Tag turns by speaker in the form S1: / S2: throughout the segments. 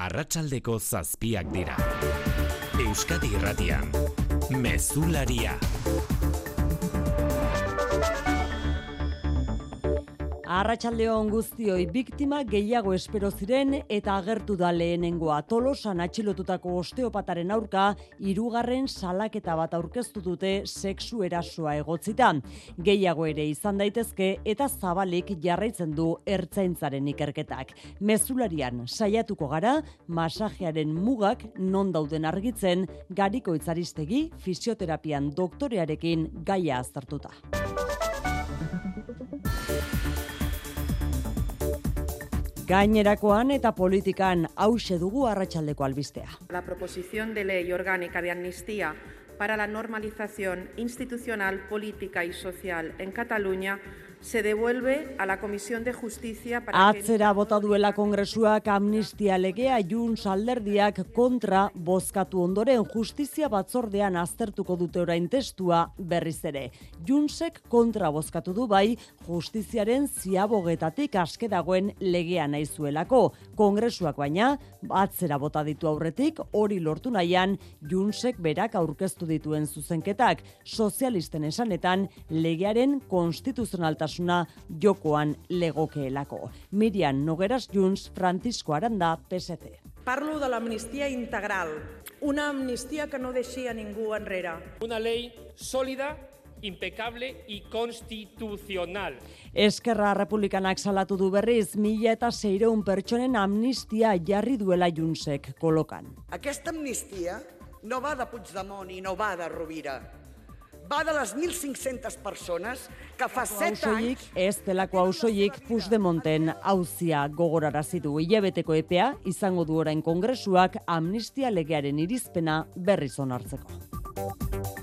S1: arratsaldeko zazpiak dira. Euskadi irratian, mezularia.
S2: Arratxaldeon guztioi biktima gehiago espero ziren eta agertu da lehenengoa tolosan atxilotutako osteopataren aurka hirugarren salaketa bat aurkeztu dute sexu erasoa egotzita. Gehiago ere izan daitezke eta zabalik jarraitzen du ertzaintzaren ikerketak. Mezularian saiatuko gara masajearen mugak non dauden argitzen gariko itzaristegi fisioterapian doktorearekin gaia aztertuta. Gainerakoan eta politikan hause dugu arratsaldeko albistea.
S3: La proposición de ley orgánica de amnistía para la normalización institucional, política y social en Cataluña se devuelve a la Comisión de Justicia para
S2: Atzera bota duela kongresuak amnistia legea Junts alderdiak kontra bozkatu ondoren justizia batzordean aztertuko dute orain testua berriz ere. Juntsek kontra bozkatu du bai justiziaren ziabogetatik aske dagoen legea naizuelako. Kongresuak baina atzera bota ditu aurretik hori lortu nahian Juntsek berak aurkeztu dituen zuzenketak sozialisten esanetan legearen konstituzionaltasun segurtasuna jokoan legokeelako. Miriam Nogueras Junts, Francisco Aranda, PSC.
S4: Parlo de l'amnistia integral, una amnistia que no deixi a ningú enrere.
S5: Una ley sólida impecable y constitucional.
S2: Eskerra Republikanak salatu du berriz, mila eta seireun pertsonen amnistia jarri duela junsek kolokan.
S6: Aquesta amnistia no va de Puigdemont i no va de Rovira va de les 1.500 persones que fa 7 anys...
S2: Ez delako hausoiek Puigdemonten hauzia gogorarazi du hilabeteko epea izango du orain kongresuak amnistia legearen irizpena berriz onartzeko.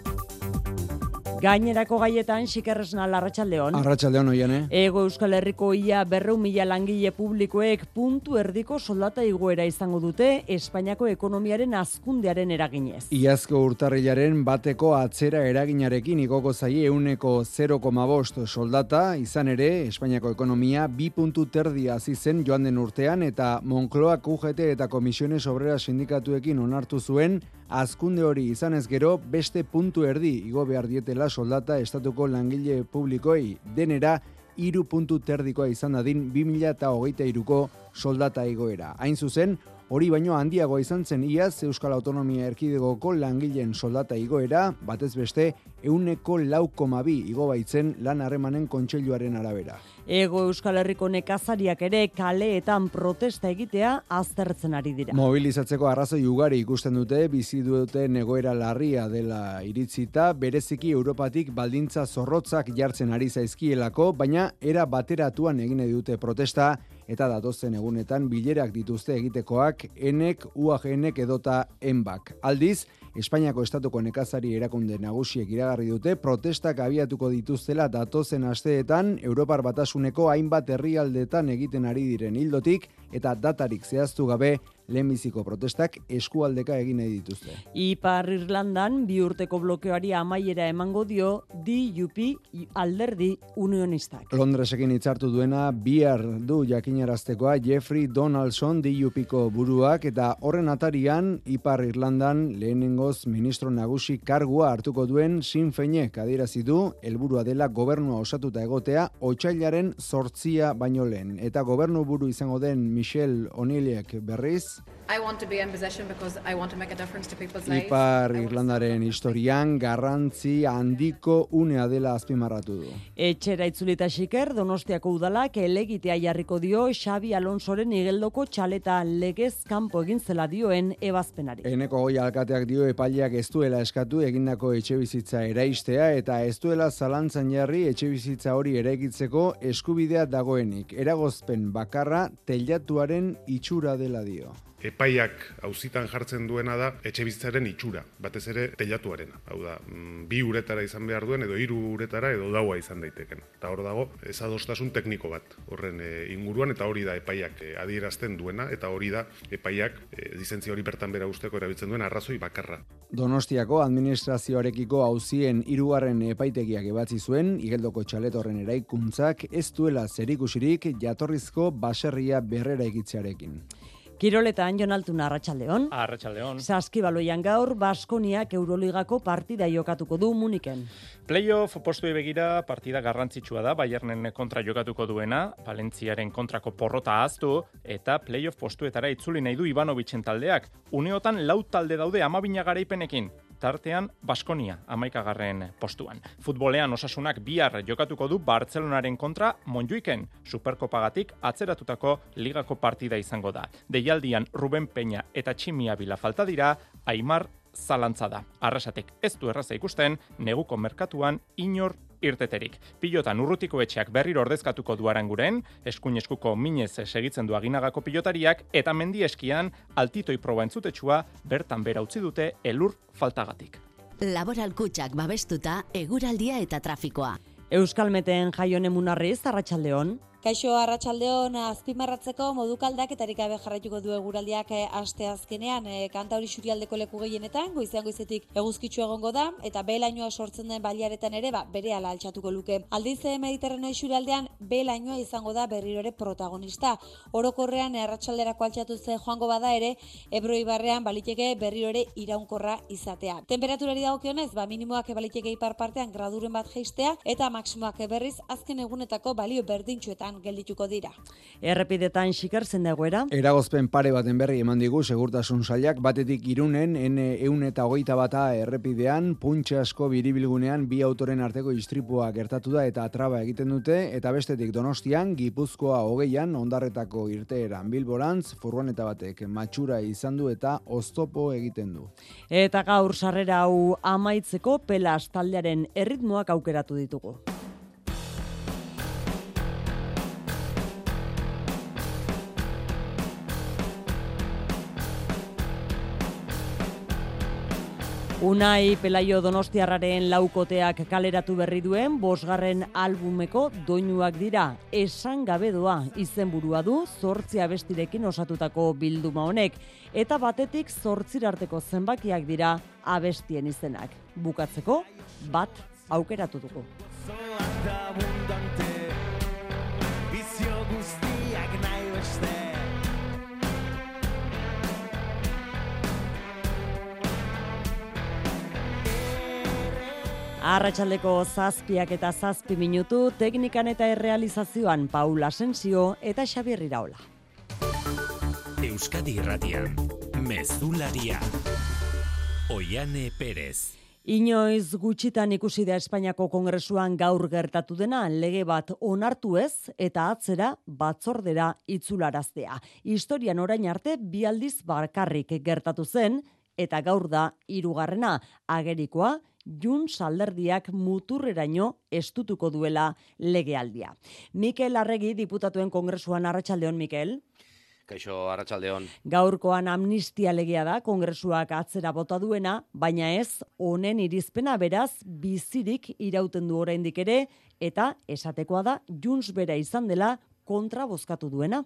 S2: Gainerako gaietan xikerresna larratxaldeon.
S7: Arratxaldeon oian, eh?
S2: Ego Euskal Herriko ia berreu mila langile publikoek puntu erdiko soldata igoera izango dute Espainiako ekonomiaren azkundearen eraginez.
S7: Iazko urtarrilaren bateko atzera eraginarekin igoko zaie euneko 0,5 soldata, izan ere Espainiako ekonomia bi puntu terdi zen joan den urtean eta Moncloa UGT eta Komisiones Obrera Sindikatuekin onartu zuen azkunde hori izanez gero beste puntu erdi igo behar dietela soldata estatuko langile publikoei denera iru puntu terdikoa izan dadin 2000 eta hogeita iruko soldata igoera. Hain zuzen, hori baino handiago izan zen iaz Euskal Autonomia Erkidegoko langileen soldata igoera, batez beste, euneko lau komabi igo baitzen lan harremanen kontseiluaren arabera.
S2: Ego Euskal Herriko nekazariak ere kaleetan protesta egitea aztertzen ari dira.
S7: Mobilizatzeko arrazoi ugari ikusten dute bizi dute egoera larria dela iritzita, bereziki Europatik baldintza zorrotzak jartzen ari zaizkielako, baina era bateratuan egin dute protesta eta datozen egunetan bilerak dituzte egitekoak enek, uagenek edota enbak. Aldiz, Espainiako estatuko nekazari erakunde nagusiek iragarri dute protestak abiatuko dituztela datozen asteetan Europar batasuneko hainbat herrialdetan egiten ari diren hildotik eta datarik zehaztu gabe lehenbiziko protestak eskualdeka egin nahi dituzte.
S2: Ipar Irlandan bi urteko blokeoari amaiera emango dio DUP alderdi unionistak.
S7: Londresekin hitzartu duena bihar du jakinaraztekoa Jeffrey Donaldson DUPko buruak eta horren atarian Ipar Irlandan lehenengoz ministro nagusi kargua hartuko duen Sinn Feinek adierazi du helburua dela gobernua osatuta egotea otsailaren sortzia baino lehen eta gobernu buru izango den Michelle O'Neillek berriz Ipar Irlandaren historian garrantzi handiko unea dela azpimarratu du.
S2: Etxera itzulita xiker, Donostiako udalak elegitea jarriko dio Xabi Alonsoren igeldoko txaleta legez kanpo egin zela dioen ebazpenari.
S7: Eneko goi alkateak dio epaileak ez duela eskatu egindako etxe bizitza eraistea eta ez duela zalantzan jarri etxe bizitza hori eraikitzeko eskubidea dagoenik. Eragozpen bakarra telatuaren itxura dela dio
S8: epaiak auzitan jartzen duena da etxe bizitzaren itxura, batez ere telatuarena. Hau da, mm, bi uretara izan behar duen edo hiru uretara edo daua izan daiteken. Eta hor dago, ez adostasun tekniko bat horren e, inguruan eta hori da epaiak e, adierazten duena eta hori da epaiak e, lizentzia hori bertan bera usteko erabiltzen duen arrazoi bakarra.
S7: Donostiako administrazioarekiko hauzien hirugarren epaitegiak ebatzi zuen, igeldoko txalet horren eraikuntzak ez duela zerikusirik jatorrizko baserria berrera egitzearekin.
S2: Kiroletan Jonaltuna Arratsaldeon.
S9: Arratsaldeon.
S2: Saskibaloian gaur Baskoniak Euroligako partida jokatuko du Muniken.
S9: Playoff postuei begira partida garrantzitsua da Bayernen kontra jokatuko duena, Valentziaren kontrako porrota ahaztu eta playoff postuetara itzuli nahi du Ivanovicen taldeak. Uneotan lau talde daude 12 garaipenekin tartean Baskonia amaikagarren postuan. Futbolean osasunak bihar jokatuko du Bartzelonaren kontra Monjuiken, superkopagatik atzeratutako ligako partida izango da. Deialdian Ruben Peña eta Tximia Bila falta dira, Aimar zalantza da. Arrasatek ez du erraza ikusten, neguko merkatuan inor irteterik. Pilotan urrutiko etxeak berriro ordezkatuko du aranguren, eskuin eskuko minez segitzen du aginagako pilotariak, eta mendi eskian altitoi proba entzutetsua bertan bera utzi dute elur faltagatik.
S10: Laboral kutsak babestuta, eguraldia eta trafikoa.
S2: Euskalmeten jaione munarri zarratxaldeon.
S11: Kaixo arratsaldeon azpimarratzeko modukaldak eta gabe jarraituko du eguraldiak eh, aste azkenean e, kanta hori xurialdeko leku gehienetan goizean goizetik eguzkitzu egongo da eta belainoa sortzen den baliaretan ere ba berehala altxatuko luke. Aldiz eh, Mediterraneo xurialdean belainoa izango da berriro ere protagonista. Orokorrean arratsalderako altxatu ze joango bada ere Ebro ibarrean baliteke berriro ere iraunkorra izatea. Temperaturari dagokionez ba minimoak baliteke ipar partean graduren bat jeistea eta maksimoak berriz azken egunetako balio geldituko dira.
S2: Errepidetan xikartzen dagoera.
S7: Eragozpen pare baten berri eman digu segurtasun sailak batetik irunen N eun eta hogeita bata errepidean puntxe asko biribilgunean bi autoren arteko istripua gertatu da eta traba egiten dute eta bestetik donostian gipuzkoa hogeian ondarretako irteeran bilborantz furgoneta batek matxura izan du eta oztopo egiten du.
S2: Eta gaur sarrera hau amaitzeko pelas taldearen erritmoak aukeratu ditugu. Unai Pelaio Donostiarraren laukoteak kaleratu berri duen bosgarren albumeko doinuak dira. Esan gabe izenburua du zortzia bestirekin osatutako bilduma honek. Eta batetik zortzirarteko zenbakiak dira abestien izenak. Bukatzeko, bat aukeratu dugu. Arratxaldeko zazpiak eta zazpi minutu, teknikan eta errealizazioan Paula Asensio eta Xabier Iraola.
S12: Euskadi Irratian, Mezularia, Oiane Perez.
S2: Inoiz gutxitan ikusi da Espainiako Kongresuan gaur gertatu dena lege bat onartu ez eta atzera batzordera itzularaztea. Historian orain arte bi aldiz barkarrik gertatu zen eta gaur da hirugarrena agerikoa jun salderdiak muturreraino estutuko duela legealdia. Mikel Arregi diputatuen kongresuan arratsaldeon Mikel.
S13: Kaixo, arratsaldeon.
S2: Gaurkoan amnistia legea da kongresuak atzera bota duena, baina ez honen irizpena beraz bizirik irauten du oraindik ere eta esatekoa da Junts bera izan dela kontra bozkatu duena.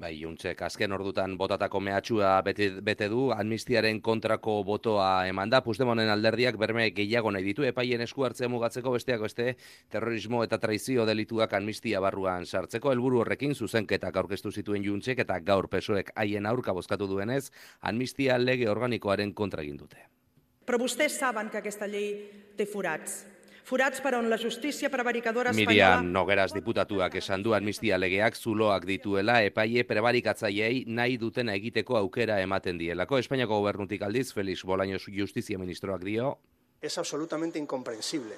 S13: Bai, juntzek azken ordutan botatako mehatxua bete, bete du, amnistiaren kontrako botoa eman da, Puigdemonen alderdiak berme gehiago nahi ditu, epaien esku hartzea mugatzeko besteak beste terrorismo eta traizio delituak amnistia barruan sartzeko, helburu horrekin zuzenketak aurkeztu zituen juntzek eta gaur pesoek haien aurka bozkatu duenez, amnistia lege organikoaren kontra egin dute.
S14: Però vostès saben que aquesta llei té forats forats per on la justícia prevaricadora
S13: espanyola... Miriam Nogueras diputatuak esan du amnistia legeak zuloak dituela epaie prebarikatzaiei nahi dutena egiteko aukera ematen dielako. Espainiako gobernutik aldiz, Felix Bolaños justizia ministroak dio.
S15: Es absolutamente incomprensible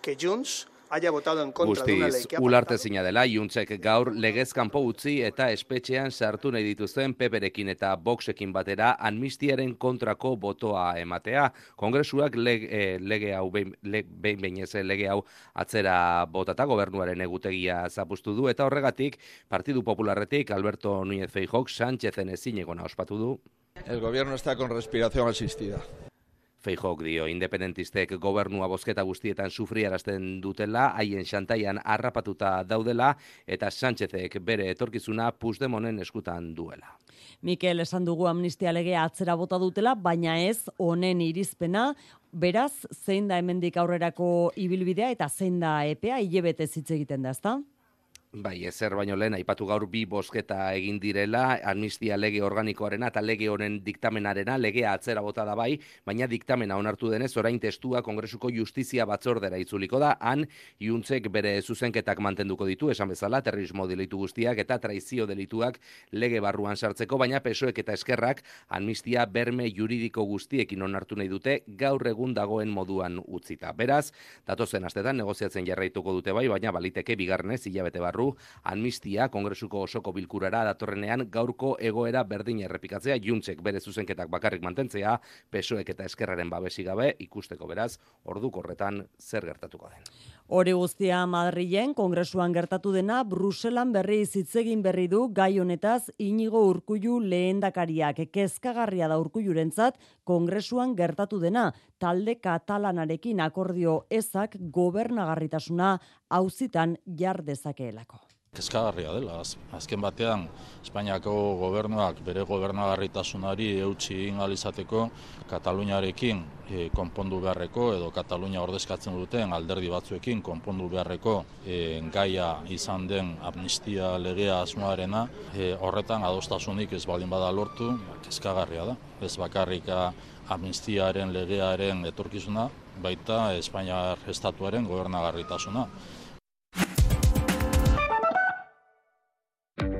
S15: que Junts haya votado en contra de una ley que
S13: ularte zina dela, juntzek gaur legez kanpo utzi eta espetxean sartu nahi dituzten peperekin eta boxekin batera amnistiaren kontrako botoa ematea. Kongresuak eh, lege hau behin behin lege hau atzera botata gobernuaren egutegia zapustu du eta horregatik Partidu Popularretik Alberto Núñez Feijok Sánchezen ezinegona ospatu du.
S16: El gobierno está con respiración asistida.
S13: Feijok dio independentistek gobernua bozketa guztietan sufriarazten dutela, haien xantaian harrapatuta daudela eta Sánchezek bere etorkizuna Puigdemonen eskutan duela.
S2: Mikel esan dugu amnistia legea atzera bota dutela, baina ez honen irizpena, beraz zein da hemendik aurrerako ibilbidea eta zein da epea hilebete hitz egiten da, ezta?
S13: Bai, ezer baino lehen, aipatu gaur bi bosketa egin direla, amnistia lege organikoarena eta lege honen diktamenarena, legea atzera bota da bai, baina diktamena onartu denez, orain testua Kongresuko Justizia Batzordera itzuliko da, han, iuntzek bere zuzenketak mantenduko ditu, esan bezala, terrorismo delitu guztiak eta traizio delituak lege barruan sartzeko, baina pesoek eta eskerrak amnistia berme juridiko guztiekin onartu nahi dute, gaur egun dagoen moduan utzita. Beraz, datozen astetan negoziatzen jarraituko dute bai, baina baliteke bigarnez hilabete barru barru, amnistia Kongresuko osoko bilkurara datorrenean gaurko egoera berdin errepikatzea, juntzek bere zuzenketak bakarrik mantentzea, pesoek eta eskerraren babesi gabe ikusteko beraz, ordu horretan zer gertatuko den.
S2: Hori guztia Madrilen Kongresuan gertatu dena Bruselan berri zitzegin berri du gai honetaz Inigo Urkullu lehendakariak kezkagarria da Urkullurentzat Kongresuan gertatu dena talde katalanarekin akordio ezak gobernagarritasuna auzitan jar dezakeelako.
S17: Kezkagarria dela, azken batean Espainiako gobernuak bere gobernagarritasunari eutxi ingalizateko Kataluniarekin e, konpondu beharreko edo Katalunia ordezkatzen duten alderdi batzuekin konpondu beharreko e, gaia izan den amnistia legea asmoarena e, horretan adostasunik ez baldin bada lortu, kezkagarria da. Ez bakarrika amnistiaren legearen etorkizuna, baita Espainiar estatuaren gobernagarritasuna.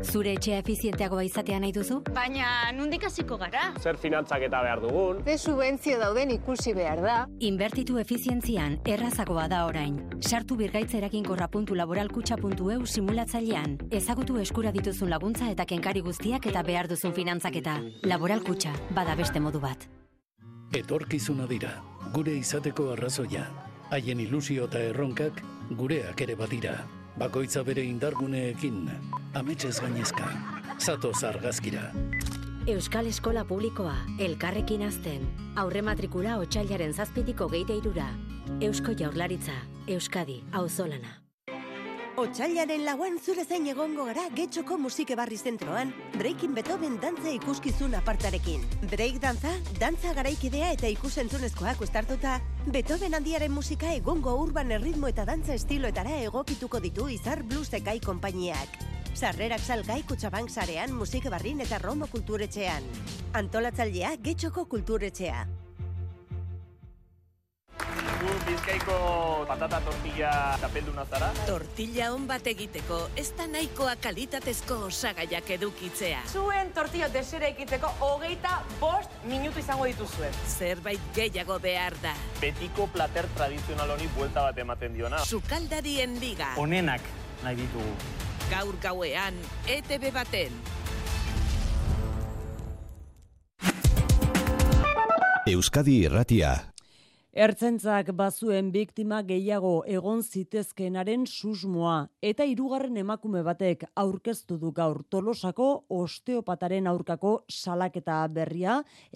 S18: Zure etxea efizienteagoa izatea nahi duzu?
S19: Baina, nundik hasiko gara?
S20: Zer finantzak eta behar dugun?
S19: Ze subentzio dauden ikusi behar da?
S18: Inbertitu efizientzian errazagoa da orain. Sartu birgaitzerakinkorra.laboralkutxa.eu simulatzailean. Ezagutu eskura dituzun laguntza eta kenkari guztiak eta behar duzun finantzaketa. Laboralkutxa, bada beste modu bat.
S21: Etorkizuna dira, gure izateko arrazoia. Haien ilusio eta erronkak gureak ere badira bakoitza bere indarguneekin, ametxez gainezka, zato zargazkira.
S18: Euskal Eskola Publikoa, elkarrekin azten, aurre matrikula otxailaren zazpitiko geite irura. Eusko Jaurlaritza, Euskadi, auzolana.
S10: Otsailaren lauan zure zein egongo gara getxoko musike barri zentroan, Breaking Beethoven dantza ikuskizun apartarekin. Break dantza, dantza garaikidea eta ikusentzunezkoak ustartuta, Beethoven handiaren musika egongo urban erritmo eta dantza estiloetara egokituko ditu izar blues ekai konpainiak. Sarrerak salgai kutsabank sarean musike barrin eta romo kulturetxean. Antolatzailea getxoko kulturetxea.
S20: Bizkaiko patata tortilla tapelduna zara?
S22: Tortilla on bat egiteko, ez da nahikoa kalitatezko osagaiak edukitzea.
S23: Zuen tortilla desera egiteko hogeita bost minutu izango dituzuen.
S22: Zerbait gehiago behar da.
S20: Betiko plater tradizional honi buelta bat ematen diona.
S22: Sukaldarien liga.
S20: Honenak nahi ditugu.
S22: Gaur gauean, ETV baten.
S12: Euskadi Irratia
S2: Ertzentzak bazuen biktima gehiago egon zitezkenaren susmoa eta hirugarren emakume batek aurkeztu du gaur Tolosako osteopataren aurkako salaketa berria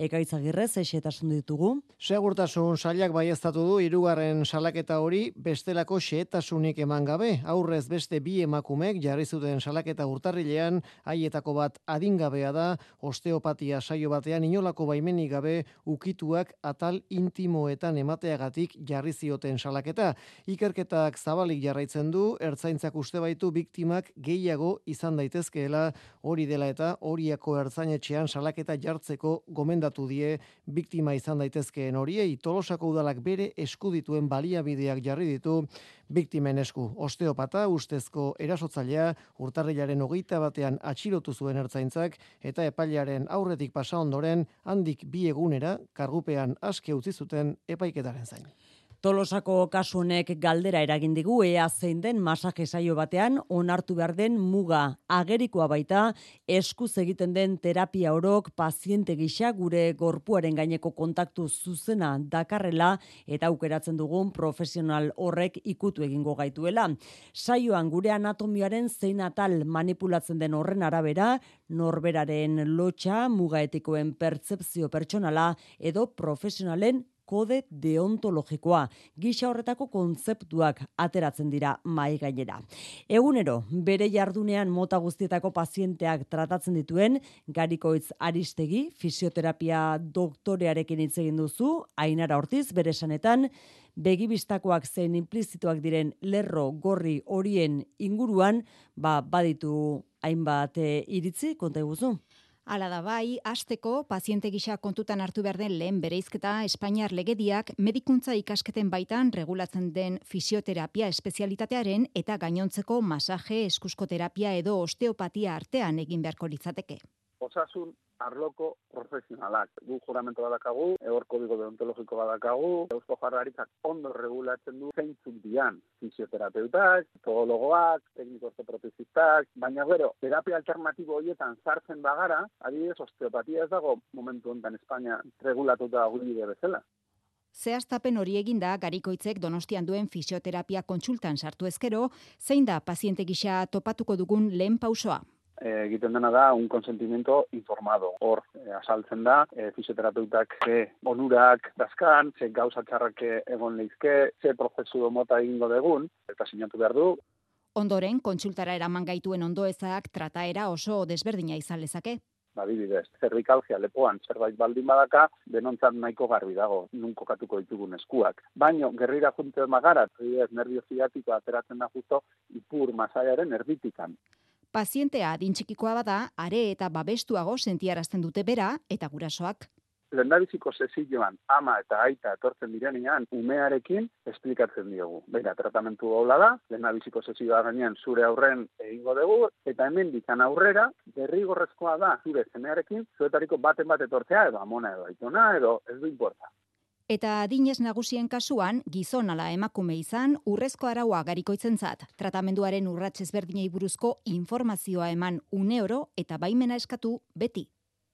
S2: ekaitzagirrez esetasun ditugu.
S24: Segurtasun sailak baieztatu du hirugarren salaketa hori bestelako xehetasunik eman gabe. Aurrez beste bi emakumek jarri zuten salaketa urtarrilean haietako bat adingabea da osteopatia saio batean inolako baimenik gabe ukituak atal intimoetan emateagatik jarri zioten salaketa. Ikerketak zabalik jarraitzen du, ertzaintzak uste baitu biktimak gehiago izan daitezkeela hori dela eta horiako ertzainetxean salaketa jartzeko gomendatu die biktima izan daitezkeen horiei. Tolosako udalak bere eskudituen baliabideak jarri ditu biktimen esku. Osteopata ustezko erasotzailea urtarrilaren hogeita batean atxilotu zuen ertzaintzak eta epailearen aurretik pasa ondoren handik bi egunera kargupean aske utzi zuten epaiketaren zain.
S2: Tolosako kasunek galdera eragin digu ea zein den masaje saio batean onartu behar den muga agerikoa baita eskuz egiten den terapia orok paziente gisa gure gorpuaren gaineko kontaktu zuzena dakarrela eta aukeratzen dugun profesional horrek ikutu egingo gaituela. Saioan gure anatomiaren zein atal manipulatzen den horren arabera norberaren lotxa muga etikoen pertsepzio pertsonala edo profesionalen kode deontologikoa. Gisa horretako kontzeptuak ateratzen dira mai gainera. Egunero, bere jardunean mota guztietako pazienteak tratatzen dituen, garikoitz aristegi, fisioterapia doktorearekin hitz egin duzu, ainara hortiz, bere sanetan, begibistakoak zein implizituak diren lerro gorri horien inguruan, ba, baditu hainbat e, iritzi, konta eguzu.
S25: Hala da bai, asteko paziente gisa kontutan hartu behar den lehen bereizketa Espainiar legediak medikuntza ikasketen baitan regulatzen den fisioterapia espezialitatearen eta gainontzeko masaje eskuskoterapia edo osteopatia artean egin beharko litzateke
S26: osasun arloko profesionalak. Gu juramento badakagu, egor kodigo deontologiko badakagu, eusko jarraritzak ondo regulatzen du zeintzuk dian fisioterapeutak, podologoak, tekniko ortopropizistak, baina gero, terapia alternatibo horietan sartzen bagara, adibidez, osteopatia ez dago momentu honetan Espainia regulatuta gure bezala.
S25: Zehaztapen hori eginda garikoitzek donostian duen fisioterapia kontsultan sartu ezkero, zein da paziente gisa topatuko dugun lehen pausoa?
S26: Eh, egiten dena da un consentimiento informado. Hor, e, asaltzen da, e, fisioterapeutak ze onurak dazkan, ze gauza txarrak egon leizke, ze prozesu mota egingo degun, eta sinatu behar du.
S25: Ondoren, kontsultara eraman gaituen ondoezak trataera oso desberdina izan lezake.
S26: Adibidez, zerrikalgia lepoan zerbait baldin badaka, denontzat nahiko garbi dago, nun kokatuko ditugun eskuak. Baino, gerrira junte magara, nervio ziatiko ateratzen da justo, ipur masaiaren erbitikan.
S25: Pazientea adintxikikoa bada, are eta babestuago sentiarazten dute bera eta gurasoak.
S26: Lendabiziko sesioan ama eta aita etortzen direnean umearekin esplikatzen diogu. Beira, tratamentu hola da, lendabiziko sesioa gainean zure aurren egingo dugu, eta hemen dikan aurrera, derrigorrezkoa da zure zemearekin, zuetariko baten bat etortzea, edo amona edo aitona, edo ez du importa.
S25: Eta adinez nagusien kasuan, gizon ala emakume izan, urrezko araua garikoitzen zat. Tratamenduaren urratxez berdinei buruzko informazioa eman une oro eta baimena eskatu beti.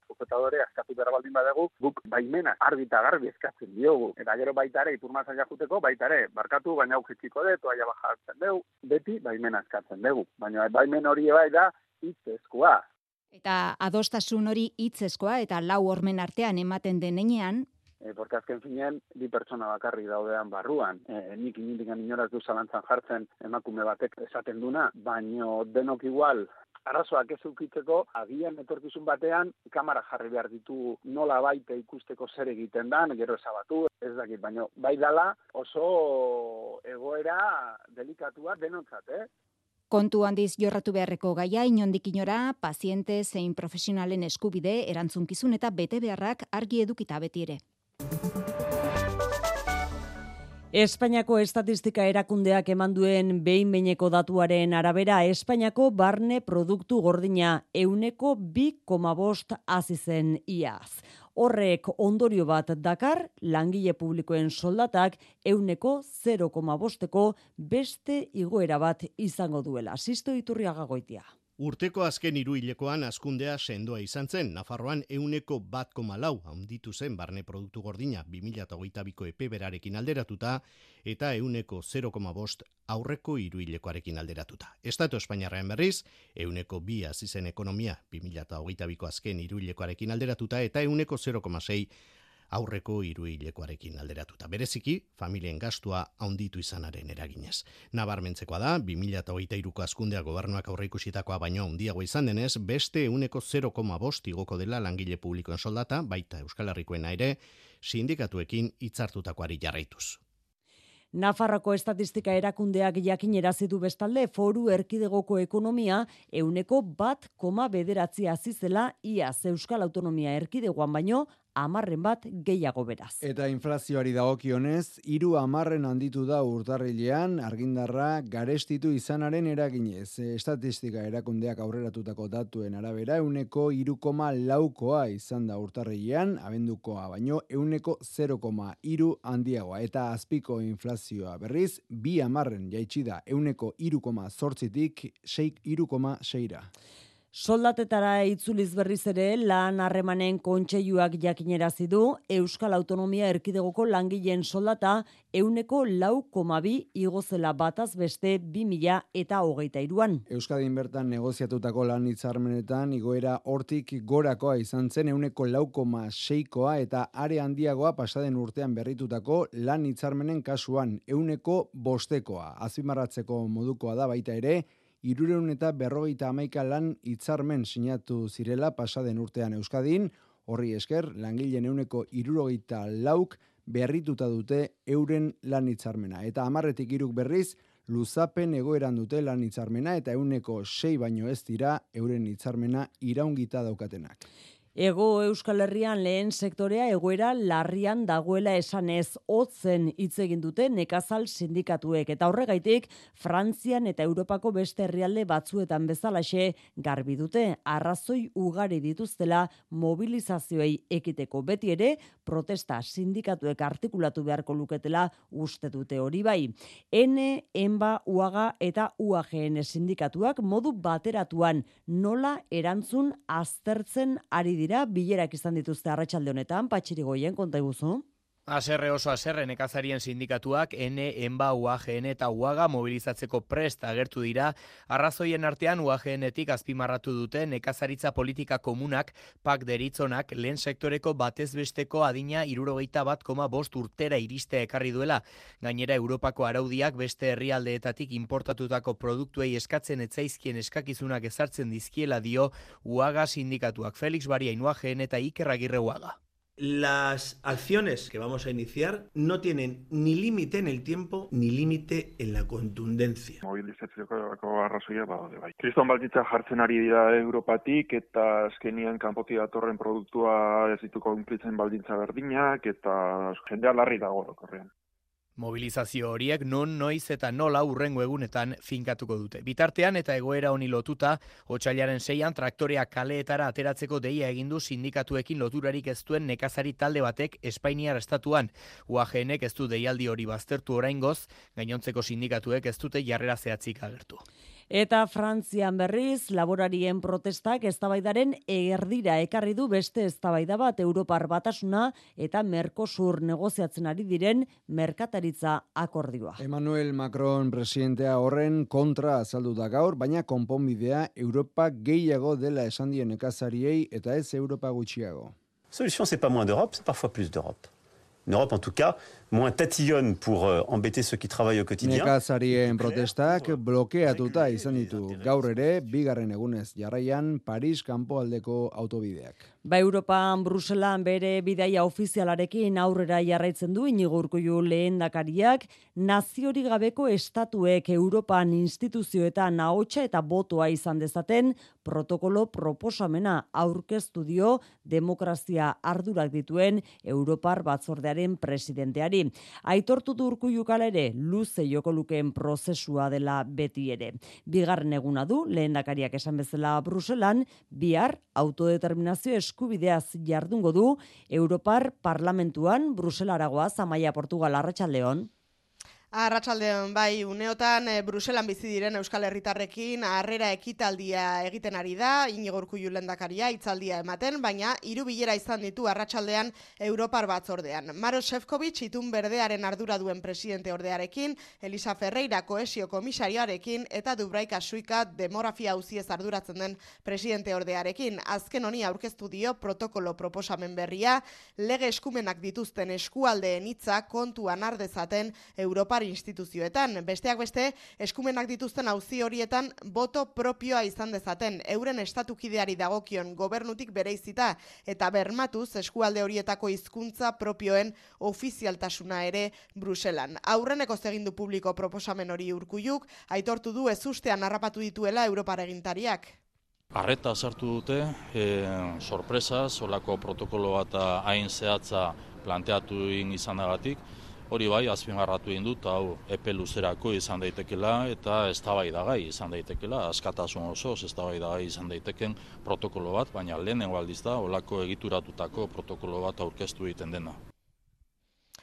S26: Suketadore, eskatu behar baldin badegu, guk baimena argi eta garbi eskatzen diogu. Eta gero baitare, ipurmazan jakuteko, baitare, barkatu, baina aukitxiko de, toaia bajatzen dugu, beti baimena eskatzen dugu. Baina baimen hori bai da, hitzezkoa.
S25: Eta adostasun hori hitzeskoa eta lau hormen artean ematen denean,
S26: E, porque azken finean, bi pertsona bakarri daudean barruan. E, nik inindikan inoraz du zalantzan jartzen emakume batek esaten duna, baino denok igual arazoak ez ukitzeko, agian etorkizun batean, kamara jarri behar ditu nola baite ikusteko zer egiten dan, gero esabatu, ez dakit, baino, bai dala oso egoera delikatua denontzat, eh?
S25: Kontu handiz jorratu beharreko gaia inondik inora, paziente zein profesionalen eskubide erantzunkizun eta bete beharrak argi edukita beti ere.
S2: Espainiako estatistika erakundeak eman duen behin beineko datuaren arabera Espainiako barne produktu gordina euneko bi koma bost azizen iaz. Horrek ondorio bat dakar, langile publikoen soldatak euneko 0,bosteko beste igoera bat izango duela. Sisto iturriaga goitia.
S27: Urteko azken hiruilekoan askundea sendoa izan zen, Nafarroan euneko bat lau handitu zen barne produktu gordina 2008ko epe berarekin alderatuta eta euneko 0,5 aurreko hiruilekoarekin alderatuta. Estatu Espainiarrean berriz, euneko bi azizen ekonomia 2008ko azken hiruilekoarekin alderatuta eta euneko 0,6 aurreko hiruilekoarekin alderatuta. Bereziki, familien gastua haunditu izanaren eraginez. Nabarmentzekoa da, 2008ko askundea gobernuak aurreikusitakoa baino handiago izan denez, beste euneko 0,5 igoko dela langile publikoen soldata, baita Euskal Herrikoena ere, sindikatuekin hitzartutakoari jarraituz.
S2: Nafarroko estatistika erakundeak jakin erazitu bestalde foru erkidegoko ekonomia euneko bat koma bederatzi azizela iaz Euskal Autonomia erkidegoan baino amarren bat gehiago beraz.
S7: Eta inflazioari dagokionez, hiru amarren handitu da urtarrilean argindarra garestitu izanaren eraginez. Estatistika erakundeak aurreratutako datuen arabera, euneko irukoma laukoa izan da urtarrilean, abendukoa baino, euneko 0,iru handiagoa. Eta azpiko inflazioa berriz, bi amarren jaitsi da euneko irukoma sortzitik, seik irukoma seira.
S2: Soldatetara itzuliz berriz ere lan harremanen kontseiluak jakinerazi du Euskal Autonomia Erkidegoko langileen soldata euneko lau komabi igozela bataz beste bi mila eta hogeita iruan.
S7: Euskadin bertan negoziatutako lan hitzarmenetan igoera hortik gorakoa izan zen euneko lau koma seikoa eta are handiagoa pasaden urtean berritutako lan hitzarmenen kasuan euneko bostekoa. Azpimarratzeko modukoa da baita ere, irureun eta berrogeita amaika lan hitzarmen sinatu zirela pasaden urtean Euskadin, horri esker, langileen euneko irurogeita lauk berrituta dute euren lan hitzarmena. Eta amarretik iruk berriz, luzapen egoeran dute lan hitzarmena eta euneko sei baino ez dira euren hitzarmena iraungita daukatenak.
S2: Ego Euskal Herrian lehen sektorea egoera larrian dagoela esanez hotzen hitz egin dute nekazal sindikatuek. Eta horregaitik Frantzian eta Europako beste herrialde batzuetan bezalaxe garbi dute. Arrazoi ugari dituztela mobilizazioei ekiteko. Beti ere protesta sindikatuek artikulatu beharko luketela uste dute hori bai. N, Enba, Uaga eta UAGN sindikatuak modu bateratuan nola erantzun aztertzen ari dira, bilerak izan dituzte arratsalde honetan, patxiri goien, konta iguzu.
S28: Aserre oso aserre nekazarien sindikatuak N, Enba, UAGN eta UAGA mobilizatzeko prest agertu dira. Arrazoien artean UAGNetik azpimarratu dute nekazaritza politika komunak pak deritzonak lehen sektoreko batezbesteko adina irurogeita bat koma bost urtera iriste ekarri duela. Gainera Europako araudiak beste herrialdeetatik importatutako produktuei eskatzen etzaizkien eskakizunak ezartzen dizkiela dio UAGA sindikatuak Felix Bariain UAGN eta Iker Agirre UAGA.
S29: Las acciones que vamos a iniciar no tienen ni límite en el tiempo ni límite en la contundencia.
S30: Mobilizatzeko arrazoia badaude bai. Kriston balditza jartzen ari dira Europatik eta azkenian kanpoti datorren produktua ez dituko baldintza berdinak eta jendea larri dago korrean.
S28: Mobilizazio horiek non noiz eta nola urrengo egunetan finkatuko dute. Bitartean eta egoera honi lotuta, otxailaren seian traktorea kaleetara ateratzeko deia egindu sindikatuekin loturarik ez duen nekazari talde batek Espainiar estatuan. UAGNek ez du deialdi hori baztertu oraingoz, gainontzeko sindikatuek ez dute jarrera zehatzik agertu.
S2: Eta Frantzian berriz, laborarien protestak eztabaidaren erdira ekarri du beste eztabaida bat Europar batasuna eta Mercosur negoziatzen ari diren merkataritza akordioa.
S7: Emmanuel Macron presidentea horren kontra azaldu da gaur, baina konponbidea Europa gehiago dela esan dien nekazariei eta ez Europa gutxiago.
S31: Solution, c'est pas moins d'Europe, c'est parfois plus d'Europe. Une Europe, en tout cas, moins tatillonne pour euh, embêter ceux qui travaillent au quotidien.
S7: Nekazarien protestak blokeatuta izan ditu gaur ere, bigarren egunez jarraian, Paris kanpoaldeko autobideak.
S2: Ba Europan Bruselan bere bidaia ofizialarekin aurrera jarraitzen du inigurkuju lehen dakariak, naziori gabeko estatuek Europan instituzioetan ahotsa eta botoa izan dezaten protokolo proposamena aurkeztu dio demokrazia ardurak dituen Europar batzordearen presidenteari. Aitortu du urkullu ere luze joko lukeen prozesua dela beti ere. Bigarren eguna du lehendakariak esan bezala Bruselan, bihar autodeterminazio eskubideaz jardungo du Europar Parlamentuan Bruselaragoaz Amaia Portugal Arratsaldeon.
S32: Arratsaldeon bai uneotan e, Bruselan bizi diren Euskal Herritarrekin harrera ekitaldia egiten ari da Inigo Urkullu lehendakaria hitzaldia ematen baina hiru bilera izan ditu arratsaldean Europar batzordean. Maro Shevkovic itun berdearen ardura duen presidente ordearekin Elisa Ferreira koesio komisarioarekin eta Dubraika Suika demografia auziez arduratzen den presidente ordearekin. Azken honi aurkeztu dio protokolo proposamen berria. Lege eskumenak dituzten eskualdeen hitza kontuan ardezaten Europar instituzioetan. Besteak beste, eskumenak dituzten auzi horietan boto propioa izan dezaten, euren estatukideari dagokion gobernutik bereizita eta bermatuz eskualde horietako hizkuntza propioen ofizialtasuna ere Bruselan. Aurreneko zegindu publiko proposamen hori urkuiuk, aitortu du ez ustean harrapatu dituela Europar egintariak.
S17: Arreta sartu dute, e, sorpresa, solako protokolo bat hain zehatza planteatu izanagatik, Hori bai, azpimarratu egin dut, hau epe luzerako izan daitekela eta eztabaidagai izan daitekela, askatasun oso eztabaidagai izan daiteken protokolo bat, baina lehenengo aldiz da, olako egituratutako protokolo bat aurkeztu egiten dena.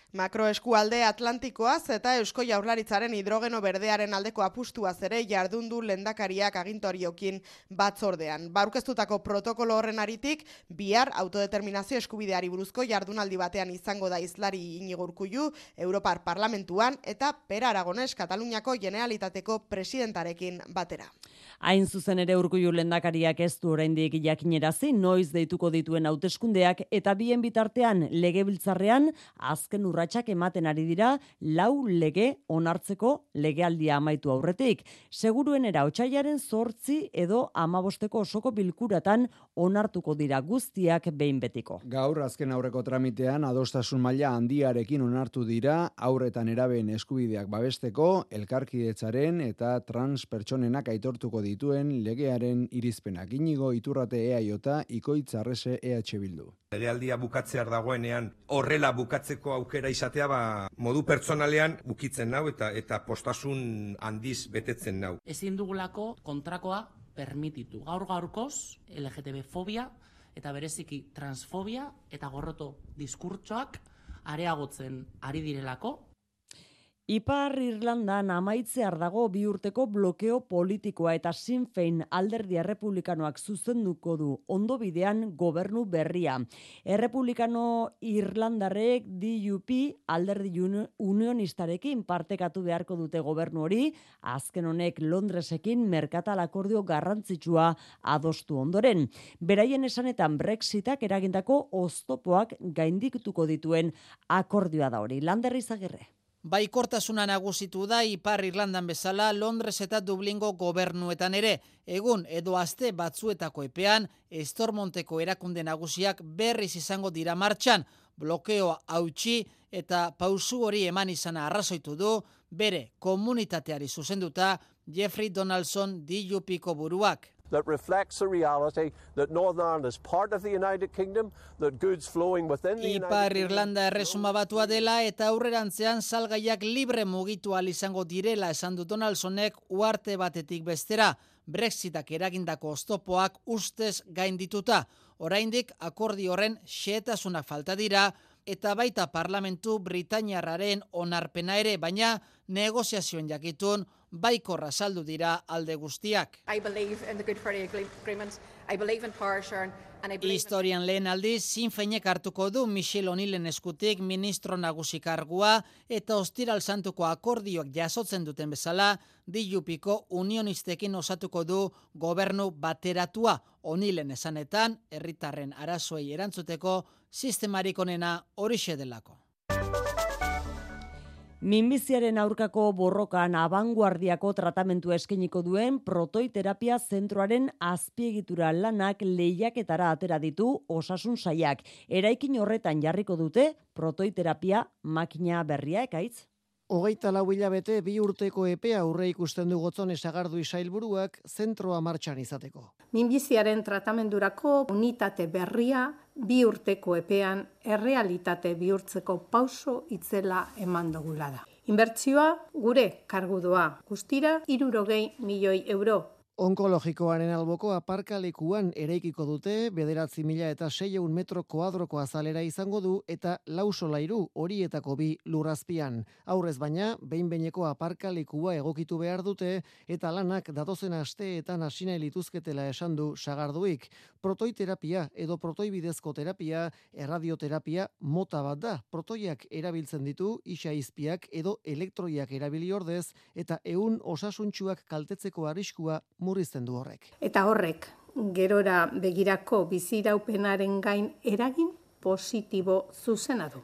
S32: Makroeskualde Atlantikoaz eta Eusko Jaurlaritzaren hidrogeno berdearen aldeko apustua zere jardundu lendakariak agintoriokin batzordean. Baurkeztutako protokolo horren aritik, bihar autodeterminazio eskubideari buruzko jardunaldi batean izango da izlari inigurkuju Europar Parlamentuan eta Per Aragones Kataluniako Generalitateko presidentarekin batera.
S2: Hain zuzen ere urkullu lendakariak ez du oraindik jakinerazi noiz deituko dituen hauteskundeak eta bien bitartean legebiltzarrean azken urratsak ematen ari dira lau lege onartzeko legealdia amaitu aurretik. Seguruenera otsailaren zortzi edo amabosteko osoko bilkuratan onartuko dira guztiak behin betiko.
S7: Gaur azken aurreko tramitean adostasun maila handiarekin onartu dira aurretan erabeen eskubideak babesteko elkarkidetzaren eta trans pertsonenak aitortuko dituen legearen irizpenak. Inigo iturrate EAJ ikoitzarrese EH Bildu.
S33: Legealdia bukatzear dagoenean horrela bukatzeko aukera izatea ba, modu pertsonalean bukitzen nau eta eta postasun handiz betetzen nau.
S34: Ezin dugulako kontrakoa permititu. Gaur gaurkoz LGTB fobia eta bereziki transfobia eta gorroto diskurtsoak areagotzen ari direlako
S2: Ipar Irlandan amaitzear dago bi urteko blokeo politikoa eta Sinn Féin alderdi errepublikanoak zuzenduko du ondo bidean gobernu berria. Errepublikano Irlandarrek DUP alderdi unionistarekin partekatu beharko dute gobernu hori, azken honek Londresekin merkatal akordio garrantzitsua adostu ondoren. Beraien esanetan Brexitak eragindako oztopoak gaindikutuko dituen akordioa da hori. Landerri zagirre.
S35: Baikortasuna nagusitu da Ipar Irlandan bezala Londres eta Dublingo gobernuetan ere. Egun edo aste batzuetako epean, Estormonteko erakunde nagusiak berriz izango dira martxan, blokeoa hautsi eta pausu hori eman izana arrazoitu du, bere komunitateari zuzenduta Jeffrey Donaldson DUPko buruak
S36: that reflects the reality that Northern Ireland is part of the United Kingdom, that goods flowing within the United
S35: Ipar Irlanda erresuma batua dela eta aurrerantzean salgaiak libre mugitu izango direla esan du Donaldsonek uarte batetik bestera. Brexitak eragindako oztopoak ustez gaindituta. Oraindik akordi horren xeetasunak falta dira eta baita parlamentu Britainiarraren onarpena ere, baina negoziazioen jakitun baikorra saldu dira alde guztiak. Historian lehen aldiz, zinfeinek hartuko du Michel Onilen eskutik ministro nagusikargua eta ostiral santuko akordioak jasotzen duten bezala, DUPiko unionistekin osatuko du gobernu bateratua Onilen esanetan, herritarren arazoei erantzuteko sistemarik onena horixe delako.
S2: Minbiziaren aurkako borrokan abanguardiako tratamentu eskeniko duen protoiterapia zentroaren azpiegitura lanak lehiaketara atera ditu osasun saiak. Eraikin horretan jarriko dute protoiterapia makina berria ekaitz.
S24: Hogeita lau hilabete bi urteko epea aurre ikusten du gotzon esagardu isailburuak zentroa martxan izateko.
S37: Minbiziaren tratamendurako unitate berria bi urteko epean errealitate bihurtzeko pauso itzela eman dugula da. Inbertsioa gure kargudoa guztira irurogei milioi euro
S24: Onkologikoaren alboko aparkalekuan ereikiko dute, bederatzi mila eta seieun metro koadroko azalera izango du eta lausolairu horietako bi lurrazpian. Aurrez baina, behin beineko aparkalekua egokitu behar dute eta lanak datozen asteetan hasina lituzketela esan du sagarduik. Protoiterapia edo protoibidezko terapia, erradioterapia mota bat da. Protoiak erabiltzen ditu, isa izpiak edo elektroiak erabili ordez eta eun osasuntxuak kaltetzeko arriskua murrizten du horrek.
S37: Eta horrek, gerora begirako biziraupenaren gain eragin positibo zuzena du.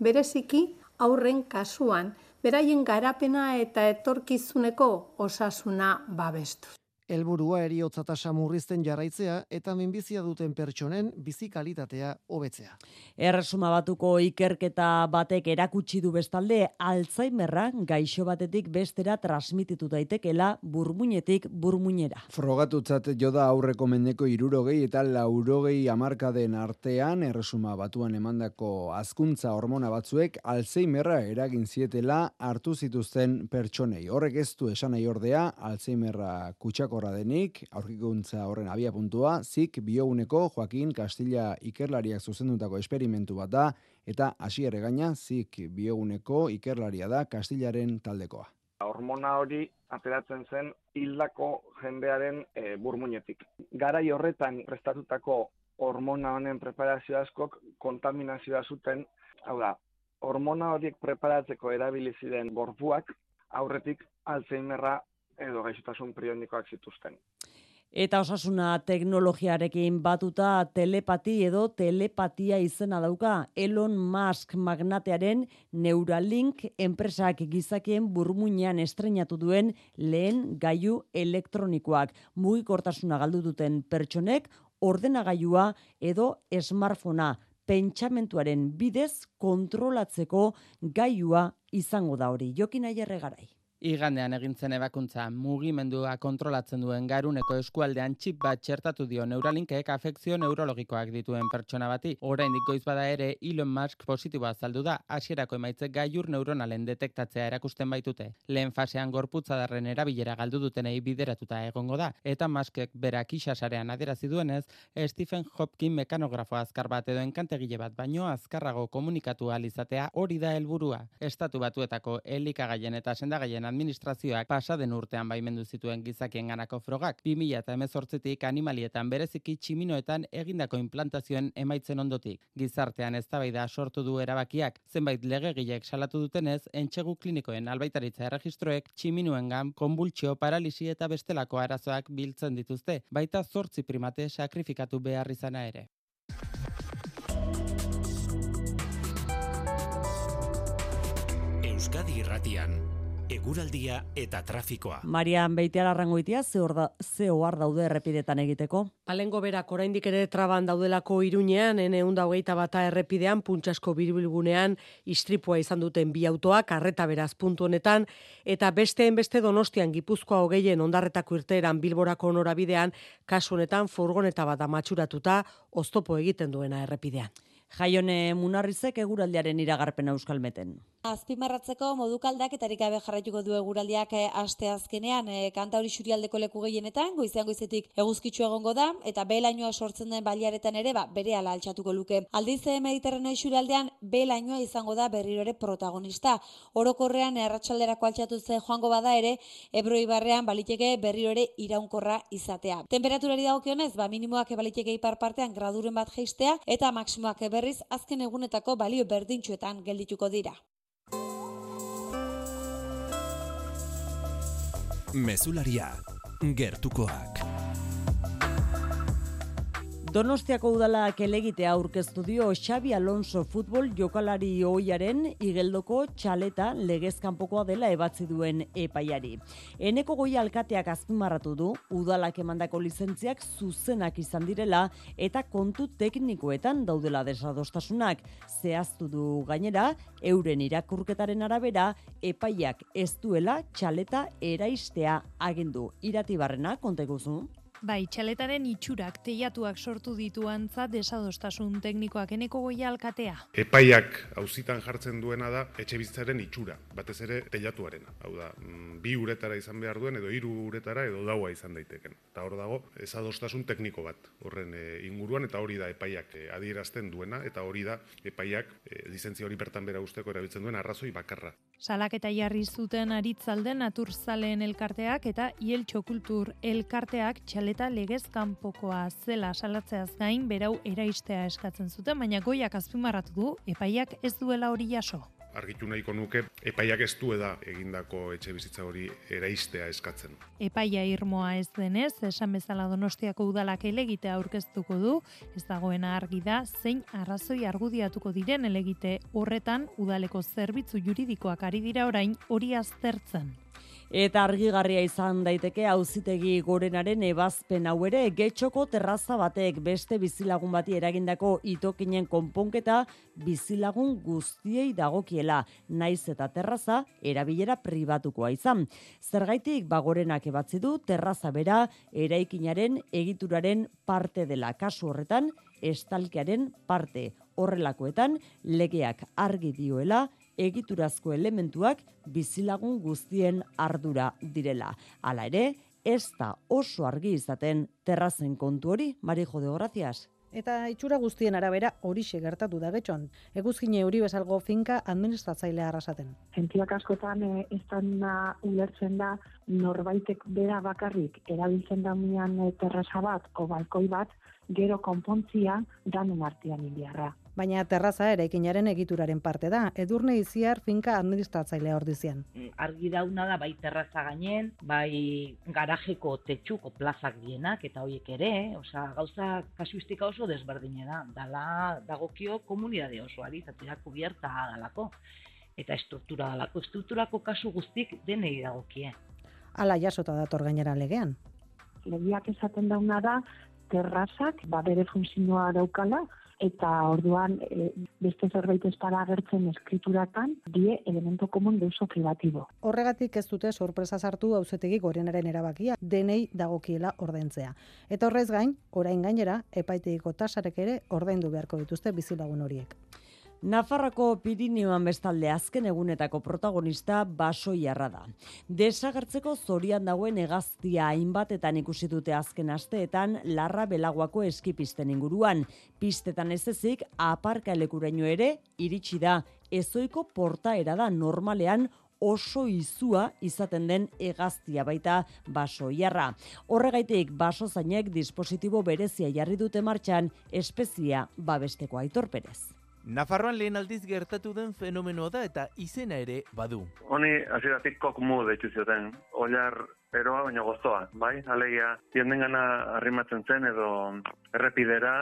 S37: Bereziki, aurren kasuan, beraien garapena eta etorkizuneko osasuna babestu
S24: helburua eriotza tasa murrizten jarraitzea eta minbizia duten pertsonen bizi kalitatea hobetzea.
S2: Erresuma batuko ikerketa batek erakutsi du bestalde Alzheimerra gaixo batetik bestera transmititu daitekela burmuinetik burmuinera.
S7: Frogatutzat joda aurreko mendeko irurogei eta laurogei amarkaden artean erresuma batuan emandako azkuntza hormona batzuek Alzheimerra eragin zietela hartu zituzten pertsonei. Horrek ez du esan nahi ordea Alzheimerra kutsako ezeagorra denik, aurkikuntza horren abia puntua, zik bioguneko Joaquin Castilla ikerlariak zuzendutako esperimentu bat da, eta hasiere gaina zik bioguneko ikerlaria da Castillaren taldekoa.
S38: Hormona hori ateratzen zen hildako jendearen e, burmuinetik. Garai horretan prestatutako hormona honen preparazio askok kontaminazioa zuten, hau da, hormona horiek preparatzeko erabili ziren gorpuak aurretik Alzheimerra edo gaixotasun prionikoak zituzten.
S2: Eta osasuna teknologiarekin batuta telepati edo telepatia izena dauka Elon Musk magnatearen Neuralink enpresak gizakien burmuinean estrenatu duen lehen gailu elektronikoak. Mugikortasuna galdu duten pertsonek ordenagailua edo smartphonea pentsamentuaren bidez kontrolatzeko gaiua izango da hori. Jokin aierre garai.
S39: Igandean egintzen ebakuntza mugimendua kontrolatzen duen garuneko eskualdean txip bat txertatu dio Neuralinkek afekzio neurologikoak dituen pertsona bati. Oraindik goiz bada ere Elon Musk positiboa azaldu da, hasierako emaitzek gaiur neuronalen detektatzea erakusten baitute. Lehen fasean gorputza darren erabilera galdu dutenei bideratuta egongo da, eta Muskek berak isasarean aderazi duenez, Stephen Hopkins mekanografo azkar bat edo enkantegile bat baino azkarrago komunikatu izatea hori da helburua. Estatu batuetako elikagaien eta sendagaien administrazioak pasa den urtean baimendu zituen gizakien ganako frogak, 2000 eta emezortzitik animalietan bereziki tximinoetan egindako implantazioen emaitzen ondotik. Gizartean ez da sortu du erabakiak, zenbait legegilek salatu dutenez, entxegu klinikoen albaitaritza erregistroek tximinuen gam, konbultsio, paralisi eta bestelako arazoak biltzen dituzte, baita zortzi primate sakrifikatu behar izana ere.
S12: Euskadi Irratian eguraldia eta trafikoa.
S2: Marian Beitiar arrangoitia ze da ze ohar daude errepidetan egiteko?
S40: Alengo berak oraindik ere traban daudelako Iruñean 921 bata errepidean puntsasko birbilgunean istripua izan duten bi autoak arreta beraz puntu honetan eta besteen beste Donostian Gipuzkoa hogeien ondarretako irteeran Bilborako norabidean kasu honetan furgoneta bat amatxuratuta oztopo egiten duena errepidean.
S2: Jaione Munarrizek eguraldiaren iragarpen euskalmeten.
S41: Azpimarratzeko modukaldak eta gabe jarraituko du eguraldiak eh, aste azkenean e, kanta hori xurialdeko leku gehienetan, goizean goizetik eguzkitzu egongo da, eta belainoa sortzen den baliaretan ere, ba, bere ala altxatuko luke. Aldiz eh, mediterreno xurialdean, belainoa izango da berriro ere protagonista. Orokorrean erratxalderako altxatu ze joango bada ere, ebroi barrean baliteke berriro ere iraunkorra izatea. Temperaturari dagokionez, ba, minimoak baliteke ipar partean graduren bat geistea, eta maksimoak berriz azken egunetako balio berdintxuetan geldituko dira.
S12: Mesularia, gertukoak.
S2: Donostiako udalak elegite aurkeztu dio Xabi Alonso futbol jokalari oiaren igeldoko txaleta legezkanpokoa dela ebatzi duen epaiari. Eneko goi alkateak azpimarratu du udalak emandako lizentziak zuzenak izan direla eta kontu teknikoetan daudela desadostasunak. Zehaztu du gainera, euren irakurketaren arabera, epaiak ez duela txaleta eraistea agindu. Iratibarrena, konteguzu?
S42: Bai, txaletaren itxurak teiatuak sortu ditu antza desadostasun teknikoak eneko goia alkatea.
S43: Epaiak hauzitan jartzen duena da etxe bizitzaren itxura, batez ere teiatuarena. Hau da, mm, bi uretara izan behar duen edo hiru uretara edo daua izan daiteken. Eta hor dago, ezadostasun tekniko bat horren e, inguruan eta hori da epaiak e, adierazten duena eta hori da epaiak e, lizentzia hori bertan bera usteko erabiltzen duen arrazoi bakarra.
S42: Salaketa jarri zuten aritzalden naturzaleen elkarteak eta ieltxo kultur elkarteak txaleta legez kanpokoa zela salatzeaz gain berau eraistea eskatzen zuten, baina goiak azpimarratu du epaiak ez duela hori jaso
S43: argitu nahiko nuke epaiak ez da egindako etxe bizitza hori eraistea eskatzen.
S42: Epaia irmoa ez denez, esan bezala Donostiako udalak elegite aurkeztuko du, ez dagoena argi da zein arrazoi argudiatuko diren elegite horretan udaleko zerbitzu juridikoak ari dira orain hori aztertzen.
S2: Eta argigarria izan daiteke auzitegi gorenaren ebazpen hau ere getxoko terraza batek beste bizilagun bati eragindako itokinen konponketa bizilagun guztiei dagokiela. Naiz eta terraza erabilera pribatukoa izan. Zergaitik bagorenak ebatzi du terraza bera eraikinaren egituraren parte dela. Kasu horretan estalkearen parte. Horrelakoetan legeak argi dioela egiturazko elementuak bizilagun guztien ardura direla. Hala ere, ez da oso argi izaten terrazen kontu hori, Marijo de Gracias.
S44: Eta itxura guztien arabera horixe gertatu da getxon. Eguzkine hori bezalgo finka administratzailea arrasaten.
S45: Zentiak askotan e, ez da ulertzen da norbaitek bera bakarrik erabiltzen da mian e, terraza bat o balkoi bat gero konpontzia danun artean indiarra.
S44: Baina terraza ere ekinaren egituraren parte da, edurne iziar finka administratzailea ordizian.
S46: Mm, argi dauna da bai terraza gainen, bai garajeko tetxuko plazak dienak eta hoiek ere, osea gauza kasuistika oso desberdine da, dala dagokio komunidade osoari, zatira kubierta dalako eta estruktura dalako, estrukturako kasu guztik denei dagokie.
S44: Ala jasota dator gainera legean.
S45: Legiak esaten dauna da, terrazak ba bere funtzioa daukala eta orduan e, beste zerbait ez para agertzen eskrituratan die elemento komun de uso privatibo.
S44: Horregatik ez dute sorpresa sartu auzetegi gorenaren erabakia denei dagokiela ordentzea. Eta horrez gain, orain gainera epaitegiko tasarek ere ordaindu beharko dituzte bizilagun horiek.
S2: Nafarrako Pirineoan bestalde azken egunetako protagonista basoiarra da. Desagertzeko zorian dagoen hegaztia hainbatetan ikusi dute azken asteetan larra belaguako eskipisten inguruan. Pistetan ez ezik aparka elekuraino ere iritsi da. Ezoiko portaera da normalean oso izua izaten den hegaztia baita basoiarra. Horregaitik baso zainek dispositibo berezia jarri dute martxan espezia babesteko aitorperez.
S47: Nafarroan lehen aldiz gertatu den fenomenoa da eta izena ere badu.
S48: Honi, hasieratik kokmu deitu zioten. Oiar eroa baina gozoa, bai? Alegia, jenden gana arrimatzen zen edo errepidera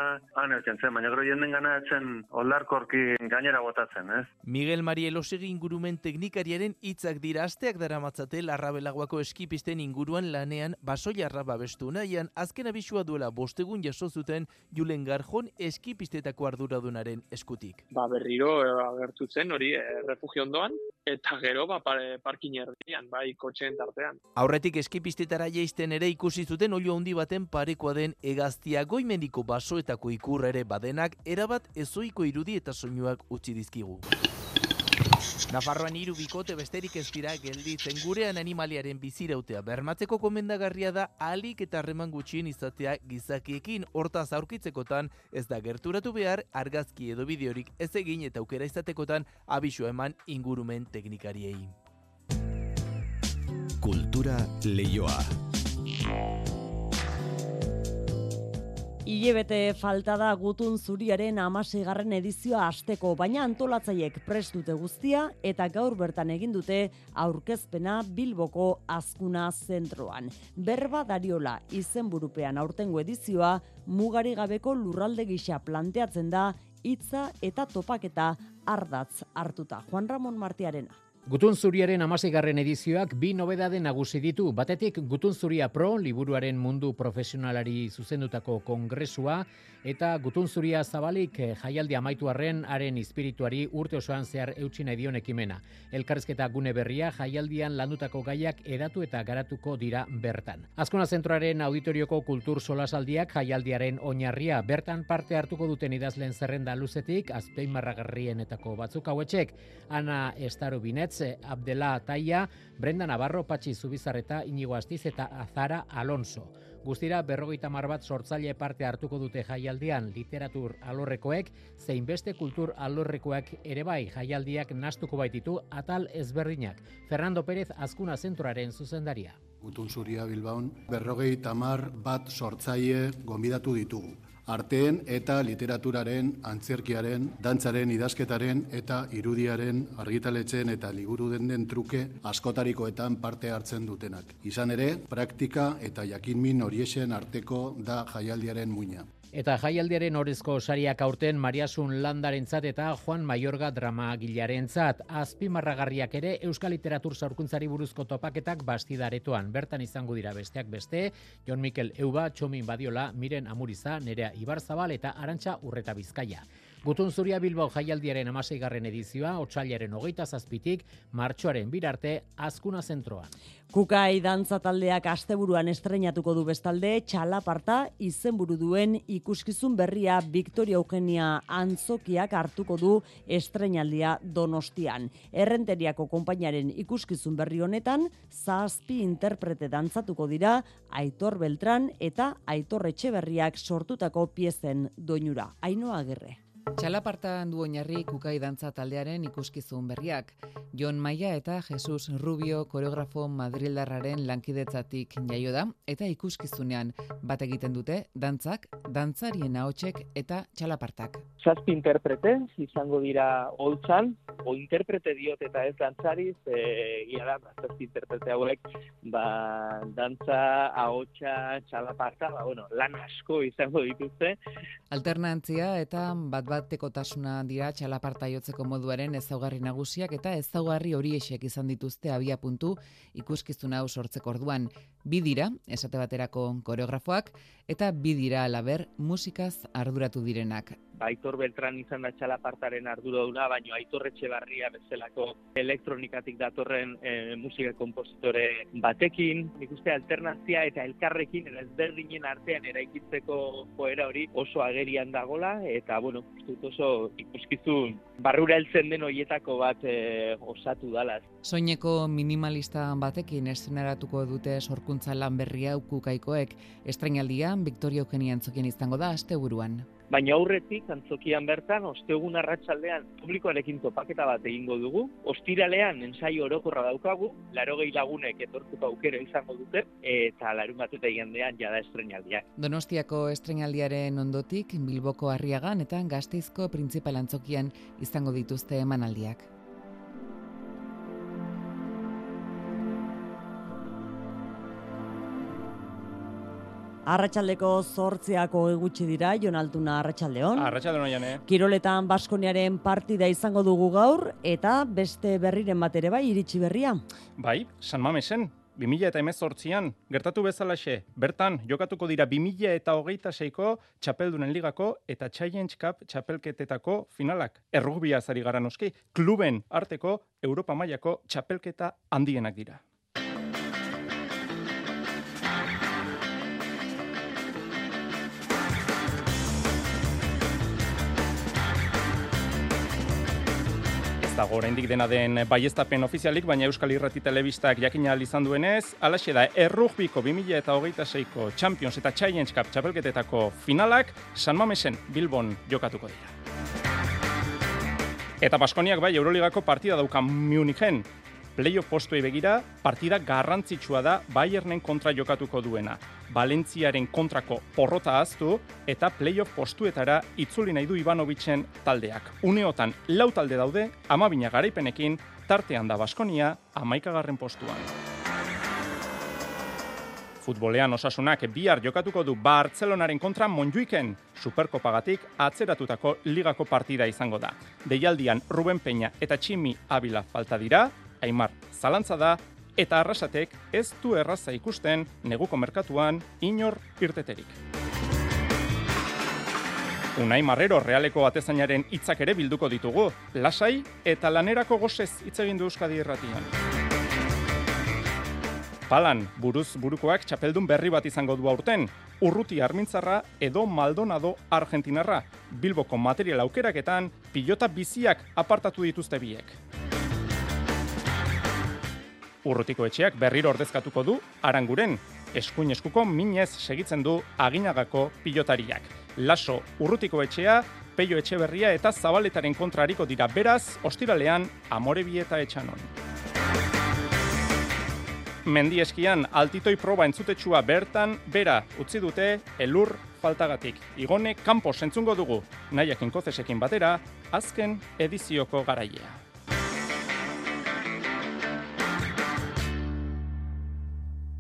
S48: han eltzen zen, baina gero jenden gana etzen olarkorki gainera botatzen, ez?
S47: Miguel Marie Elosegi ingurumen teknikariaren hitzak dira asteak dara matzate larrabelagoako eskipisten inguruan lanean basoiarra babestu nahian azken abisua duela bostegun jaso zuten Julen Garjon eskipistetako arduradunaren eskutik.
S49: Ba berriro eh, agertu zen hori e, refugio ondoan eta gero ba, parkin erdian, bai kotxeen tartean.
S47: Aurretik eskipistetara jaisten ere ikusi zuten olio handi baten parekoa den egaztia goimendiko basoetako ikur ere badenak erabat ezoiko irudi eta soinuak utzi dizkigu. Nafarroan hiru bikote besterik ez dira gelditzen gurean animaliaren bizirautea bermatzeko komendagarria da alik eta harreman gutxien izatea gizakiekin hortaz aurkitzekotan ez da gerturatu behar argazki edo bideorik ez egin eta aukera izatekotan abisu eman ingurumen teknikariei.
S12: Kultura leioa.
S2: Ilebete falta da gutun zuriaren amasigarren edizioa asteko, baina antolatzaiek prestute guztia eta gaur bertan egin dute aurkezpena Bilboko azkuna zentroan. Berba dariola izenburupean aurtengo edizioa mugari gabeko lurralde gisa planteatzen da hitza eta topaketa ardatz hartuta. Juan Ramon Martiarena.
S50: Gutun zuriaren amasegarren edizioak bi nobedade nagusi ditu. Batetik Gutun zuria pro, liburuaren mundu profesionalari zuzendutako kongresua, eta Gutun zuria zabalik eh, jaialdi amaitu arren haren espirituari urte osoan zehar eutxina edion ekimena. Elkarrezketa gune berria jaialdian landutako gaiak edatu eta garatuko dira bertan. Azkona zentroaren auditorioko kultur solasaldiak jaialdiaren oinarria bertan parte hartuko duten idazlen zerrenda luzetik, azpein marragarrienetako batzuk hauetxek, Ana Estaru Binetz, Abdela Taia, Brenda Navarro, Patxi Zubizarreta, Inigo Astiz eta Azara Alonso. Guztira berrogeita mar bat sortzaile parte hartuko dute jaialdian literatur alorrekoek, zein beste kultur alorrekoak ere bai jaialdiak nastuko baititu atal ezberdinak. Fernando Pérez Azkuna Zentroaren zuzendaria.
S16: Gutun Zuria Bilbaun, berrogei tamar bat sortzaile gombidatu ditugu arteen eta literaturaren, antzerkiaren, dantzaren, idazketaren eta irudiaren argitaletzen eta liburu den den truke askotarikoetan parte hartzen dutenak. Izan ere, praktika eta jakinmin horiesen arteko da jaialdiaren muina.
S50: Eta jaialdiaren orezko sariak aurten Mariasun Landarentzat eta Juan Maiorga drama gilarentzat azpimarragarriak ere Euskal Literatur Zaurkuntzari buruzko topaketak bastidaretoan bertan izango dira besteak beste Jon Mikel Euba, Txomin Badiola, Miren Amuriza, Nerea Ibarzabal eta Arantxa Urreta Bizkaia. Gutun Zuria Bilbao jaialdiaren amaseigarren edizioa, otxailaren hogeita zazpitik, martxoaren birarte, azkuna zentroan.
S2: Kukai dantza taldeak asteburuan estrenatuko du bestalde, txalaparta izenburu duen ikuskizun berria Victoria Eugenia Antzokiak hartuko du estrenaldia Donostian. Errenteriako konpainaren ikuskizun berri honetan, zazpi interprete dantzatuko dira Aitor Beltran eta Aitor Etxeberriak sortutako piezen doinura. Ainoa gerre.
S51: Txalapartan du oinarri kukai dantza taldearen ikuskizun berriak. Jon Maia eta Jesus Rubio koreografo Madrildarraren lankidetzatik jaio da eta ikuskizunean bat egiten dute dantzak, dantzarien ahotsek eta txalapartak.
S52: Zazpi interprete izango dira holtzan, o interprete diot eta ez dantzari, ze ia da, ba, zazpi interprete hauek, ba, dantza, ahotsa, txalaparta, ba, bueno, lan asko izango dituzte.
S51: Alternantzia eta bat bateko tasuna dira txalaparta jotzeko moduaren ezaugarri nagusiak eta ezaugarri horiexek izan dituzte abia puntu ikuskizun hau sortzeko orduan. Bi dira, esate baterako koreografoak, eta bi dira alaber musikaz arduratu direnak.
S52: Aitor Beltran izan da txalapartaren arduraduna, baino Aitor Etxebarria bezalako elektronikatik datorren e, musika kompositore batekin. Nik uste alternazia eta elkarrekin ezberdinen artean eraikitzeko joera hori oso agerian dagola, eta bueno, dut oso ikuskizun barrura heltzen den hoietako bat e, osatu dalaz.
S51: Soineko minimalista batekin estrenaratuko dute sorkuntza lan berria ukukaikoek, estrenaldian Victoria Eugenia Antzokien izango da asteburuan.
S52: Baina aurretik, antzokian bertan, ostegun arratsaldean publikoarekin topaketa bat egingo dugu. Ostiralean, ensai orokorra daukagu, laro gehi lagunek etortuko aukera izango dute, eta larun bat eta igandean jada estrenaldiak.
S51: Donostiako estrenaldiaren ondotik, Bilboko harriagan eta gazteizko printzipal antzokian izango dituzte emanaldiak.
S2: Arratxaldeko zortziako egutsi dira, Jon Altuna Arratxaldeon.
S9: Arratxaldeon jane.
S2: Kiroletan Baskoniaren partida izango dugu gaur, eta beste berriren bat ere bai, iritsi berria.
S9: Bai, San Mamesen, 2000 eta emezortzian, gertatu bezalaxe, bertan, jokatuko dira 2000 eta hogeita seiko txapeldunen ligako eta Challenge Cup txapelketetako finalak. Errugbia zari gara noski, kluben arteko Europa mailako txapelketa handienak dira. Dago oraindik dena den baiestapen ofizialik, baina Euskal Irrati Telebistak jakina izan duenez, alaxe da errugbiko 2026ko Champions eta Challenge Cup txapelketetako finalak San Mamesen Bilbon jokatuko dira. Eta Baskoniak bai Euroligako partida daukan Munichen, playoff postuei begira, partida garrantzitsua da Bayernen kontra jokatuko duena. Valentziaren kontrako porrota aztu eta playoff postuetara itzuli nahi du Ivanovicen taldeak. Uneotan lau talde daude, amabina garaipenekin, tartean da Baskonia amaikagarren postuan. Futbolean osasunak bihar jokatuko du Bartzelonaren kontra Monjuiken, superkopagatik atzeratutako ligako partida izango da. Deialdian Ruben Peña eta Tximi Abila falta dira, Aimar zalantza da eta arrasatek ez du erraza ikusten neguko merkatuan inor irteterik. Unai Marrero realeko atezainaren hitzak ere bilduko ditugu, lasai eta lanerako gozez hitz egin du Euskadi Irratian. Palan, buruz burukoak txapeldun berri bat izango du aurten, Urruti Armintzarra edo Maldonado Argentinarra. Bilboko material aukeraketan pilota biziak apartatu dituzte biek. Urrutiko etxeak berriro ordezkatuko du Aranguren. Eskuin eskuko minez segitzen du aginagako pilotariak. Laso Urrutiko etxea, Peio Etxeberria eta Zabaletaren kontrariko dira beraz, ostiralean Amorebi eta Etxanon. Mendi eskian altitoi proba entzutetsua bertan bera utzi dute elur faltagatik. Igone kanpo sentzungo dugu, nahiak inkozesekin batera, azken edizioko garaia.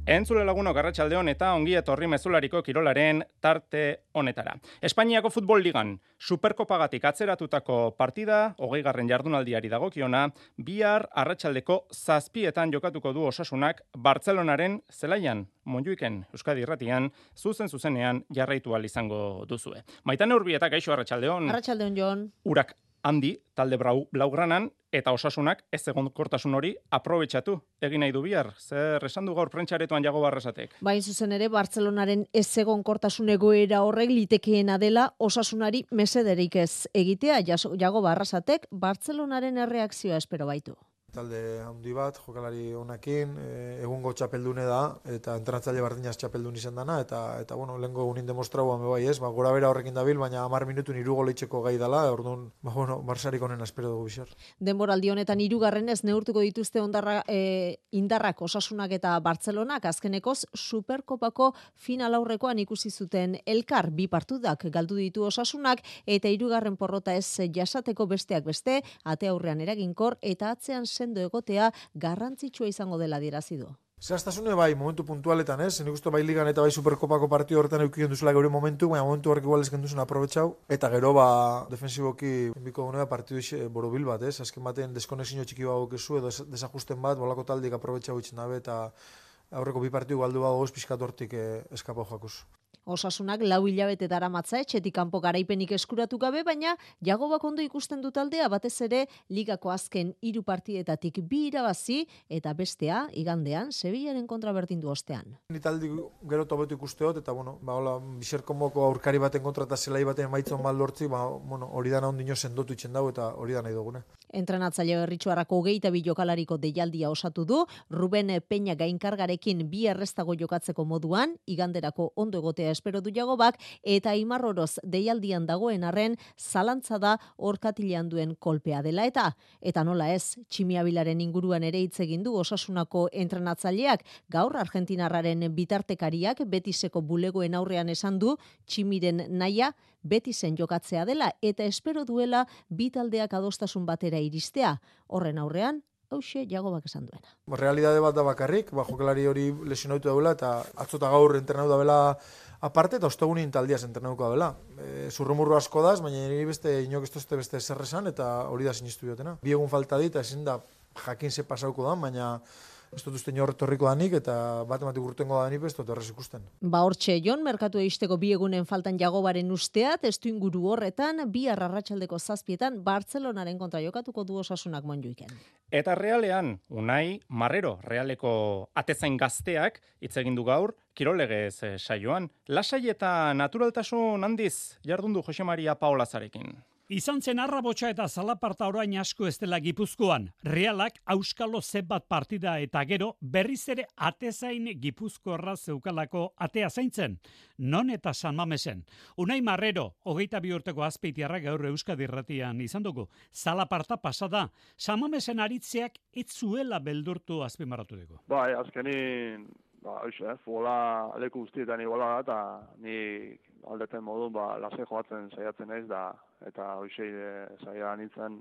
S9: Entzule lagunok arratsaldeon eta ongi etorri mezulariko kirolaren tarte honetara. Espainiako futbol ligan superkopagatik atzeratutako partida, hogei garren jardunaldiari dagokiona, bihar arratsaldeko zazpietan jokatuko du osasunak Bartzelonaren zelaian, monjuiken Euskadi irratian, zuzen zuzenean jarraitu izango duzue. Maitan urbietak gaixo arratsaldeon.
S53: Arratsaldeon Jon.
S9: Urak handi talde brau, blaugranan eta osasunak ez egon kortasun hori aprobetsatu egin nahi du bihar. Zer esan du gaur prentxaretoan jago barrasatek?
S53: Bain zuzen ere, Bartzelonaren ez egon kortasun egoera horrek litekeena dela osasunari mesederik ez egitea jago barrasatek Bartzelonaren erreakzioa espero baitu
S54: talde handi bat, jokalari honakin, e, egungo txapeldune da, eta entrenatzaile bardinaz txapeldun izan dana, eta, eta bueno, lehenko egunin demostrau hame bai ez, ba, gora bera horrekin dabil, baina amar minutu niru goleitzeko gai dela, orduan, ba, bueno, barsarik honen espero dugu bizar.
S53: Denboraldi honetan irugarren ez neurtuko dituzte ondarra, e, indarrak osasunak eta Bartzelonak, azkenekoz, superkopako final aurrekoan ikusi zuten elkar bi partudak galdu ditu osasunak, eta irugarren porrota ez jasateko besteak beste, ate aurrean eraginkor, eta atzean sendo egotea garrantzitsua izango dela dierazi du.
S54: Zehaztasune bai, momentu puntualetan, ez? Nik uste bai ligan eta bai superkopako partio horretan eukien duzula gure momentu, baina momentu horrek igual ezken duzen aprobetsau. Eta gero, ba, defensiboki, biko gunea partidu ixe borobil bat, ez? Azken batean, deskonexinio txiki bago kezu, edo desajusten bat, bolako taldik aprobetsau itxen dabe, eta aurreko bi partidu galdu bago ez pixkat hortik eh, eskapau jakuz.
S53: Osasunak lau hilabete dara matza etxetik kanpo garaipenik eskuratu gabe, baina jago ondo ikusten dut aldea batez ere ligako azken hiru partietatik bi irabazi eta bestea igandean Sevillaren kontra berdin du ostean.
S54: Ni taldi gero tobetu ikusteot eta bueno, ba hola biserko moko aurkari baten kontra eta zelai baten maitzon mal lortzi, ba bueno, hori da ondino sendotu itzen dago eta hori da nahi dugune.
S53: Entrenatzaile berritxuarako geita bi jokalariko deialdia osatu du, Ruben Peña gainkargarekin bi errestago jokatzeko moduan, iganderako ondo egotea espero du jagobak, eta imarroroz deialdian dagoen arren, zalantza da orkatilean duen kolpea dela eta, eta nola ez, tximiabilaren inguruan ere hitz egin du osasunako entrenatzaileak, gaur Argentinarraren bitartekariak betiseko bulegoen aurrean esan du, tximiren naia, betisen jokatzea dela, eta espero duela bitaldeak adostasun batera iristea, horren aurrean, hause jagobak esan duena.
S54: Realidade bat da bakarrik, ba, jokalari hori lesionautu daula, eta atzota gaur entrenatu da bela aparte, eta ostegunin taldiaz entrenatuko da bela. E, zurrumurru asko daz, baina nire beste inok ez beste zerresan, eta hori da sinistu diotena. Bi egun falta dit, ezin da jakin ze pasauko da, baina ez dut uste torriko danik eta bat ematik urtengo danik ez dut errez ikusten.
S53: Ba hortxe, Jon, merkatu eisteko bi egunen faltan jagobaren usteat, ez inguru horretan, bi arratxaldeko zazpietan, Bartzelonaren kontra jokatuko du osasunak monjuiken.
S9: Eta realean, unai, marrero, realeko atezain gazteak, hitz egin du gaur, kirolegez eh, saioan, lasai eta naturaltasun handiz, jardundu Jose Maria Paola zarekin.
S55: Izan zen arrabotxa eta zalaparta orain asko ez dela gipuzkoan. Realak auskalo zebat partida eta gero berriz ere atezain gipuzkoarra zeukalako atea zaintzen. Non eta San Mamesen. Unai Marrero, hogeita bi urteko azpeitiarra gaur euskadirratian izan dugu. Zalaparta pasada. San Mamesen aritzeak itzuela beldurtu azpimarratu dugu.
S38: Bai, azkenin, ba, oizu, eh, fugola leku guztietan iguala da, eta ni aldeten modu, ba, lase joatzen saiatzen naiz da, eta hoxei e, zaila nintzen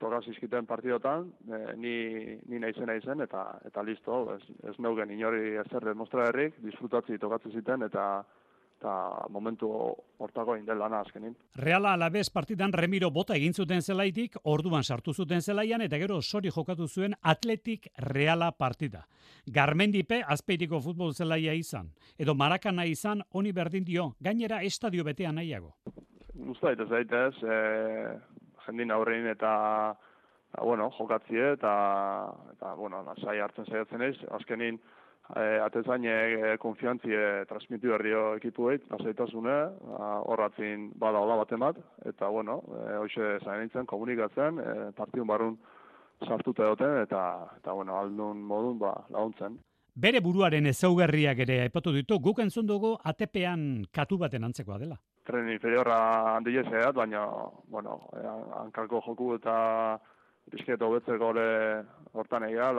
S38: tokaz izkiten partidotan, e, ni, ni nahi zen eta, eta listo, ez, ez neugen inori ezer demostra herrik, disfrutatzi tokatzen ziten, eta eta momentu hortako indel lana azkenin.
S55: Reala alabez partidan Remiro bota egin zuten zelaitik, orduan sartu zuten zelaian, eta gero sori jokatu zuen atletik Reala partida. Garmendipe azpeitiko futbol zelaia izan, edo marakana izan, honi berdin dio, gainera estadio betean nahiago.
S38: Usta ez zaitez, e, jendin aurrein eta eta, bueno, jokatzie eta, eta bueno, nasai hartzen zaiatzen ez, azkenin, e, atezain e, konfiantzi e, transmitu berrio ekipueit, azaitasune, horratzin bada hola bat emat, eta bueno, e, hoxe zain komunikatzen, e, partiun barrun sartuta egoten, eta, eta bueno, aldun modun ba, laguntzen.
S55: Bere buruaren ezaugarriak ere aipatu ditu, guk entzun dugu ATP-an katu baten antzekoa dela.
S38: Tren inferiorra handi baina, bueno, e, hankalko joku eta bizketo betzeko hortan egia,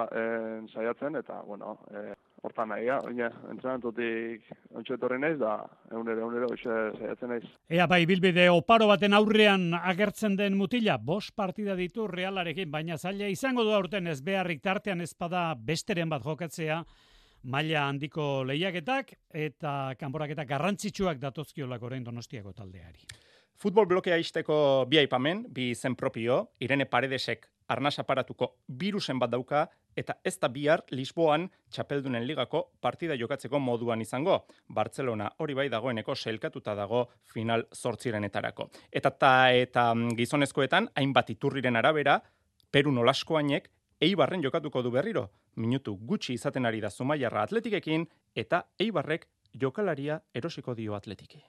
S38: saiatzen, eta, bueno, e, hortan nahi, ja, oina, entrenatutik ontsu etorri naiz, da, egunero, oixe, zaiatzen naiz.
S55: Ea, bai, bilbide, oparo baten aurrean agertzen den mutila, bos partida ditu realarekin, baina zaila izango du aurten ez beharrik tartean ezpada besteren bat jokatzea, maila handiko lehiaketak eta kanporaketak garrantzitsuak datozkiolak orain Donostiako taldeari.
S9: Futbol blokea isteko bi aipamen, bi zen propio, Irene Paredesek arnaz aparatuko virusen bat dauka, eta ez da bihar Lisboan txapeldunen ligako partida jokatzeko moduan izango. Barcelona hori bai dagoeneko selkatuta dago final zortzirenetarako. Eta ta, eta mm, gizonezkoetan, hainbat iturriren arabera, Peru nolaskoainek Eibarren jokatuko du berriro. Minutu gutxi izaten ari da Zumaiarra atletikekin, eta Eibarrek jokalaria erosiko dio atletike.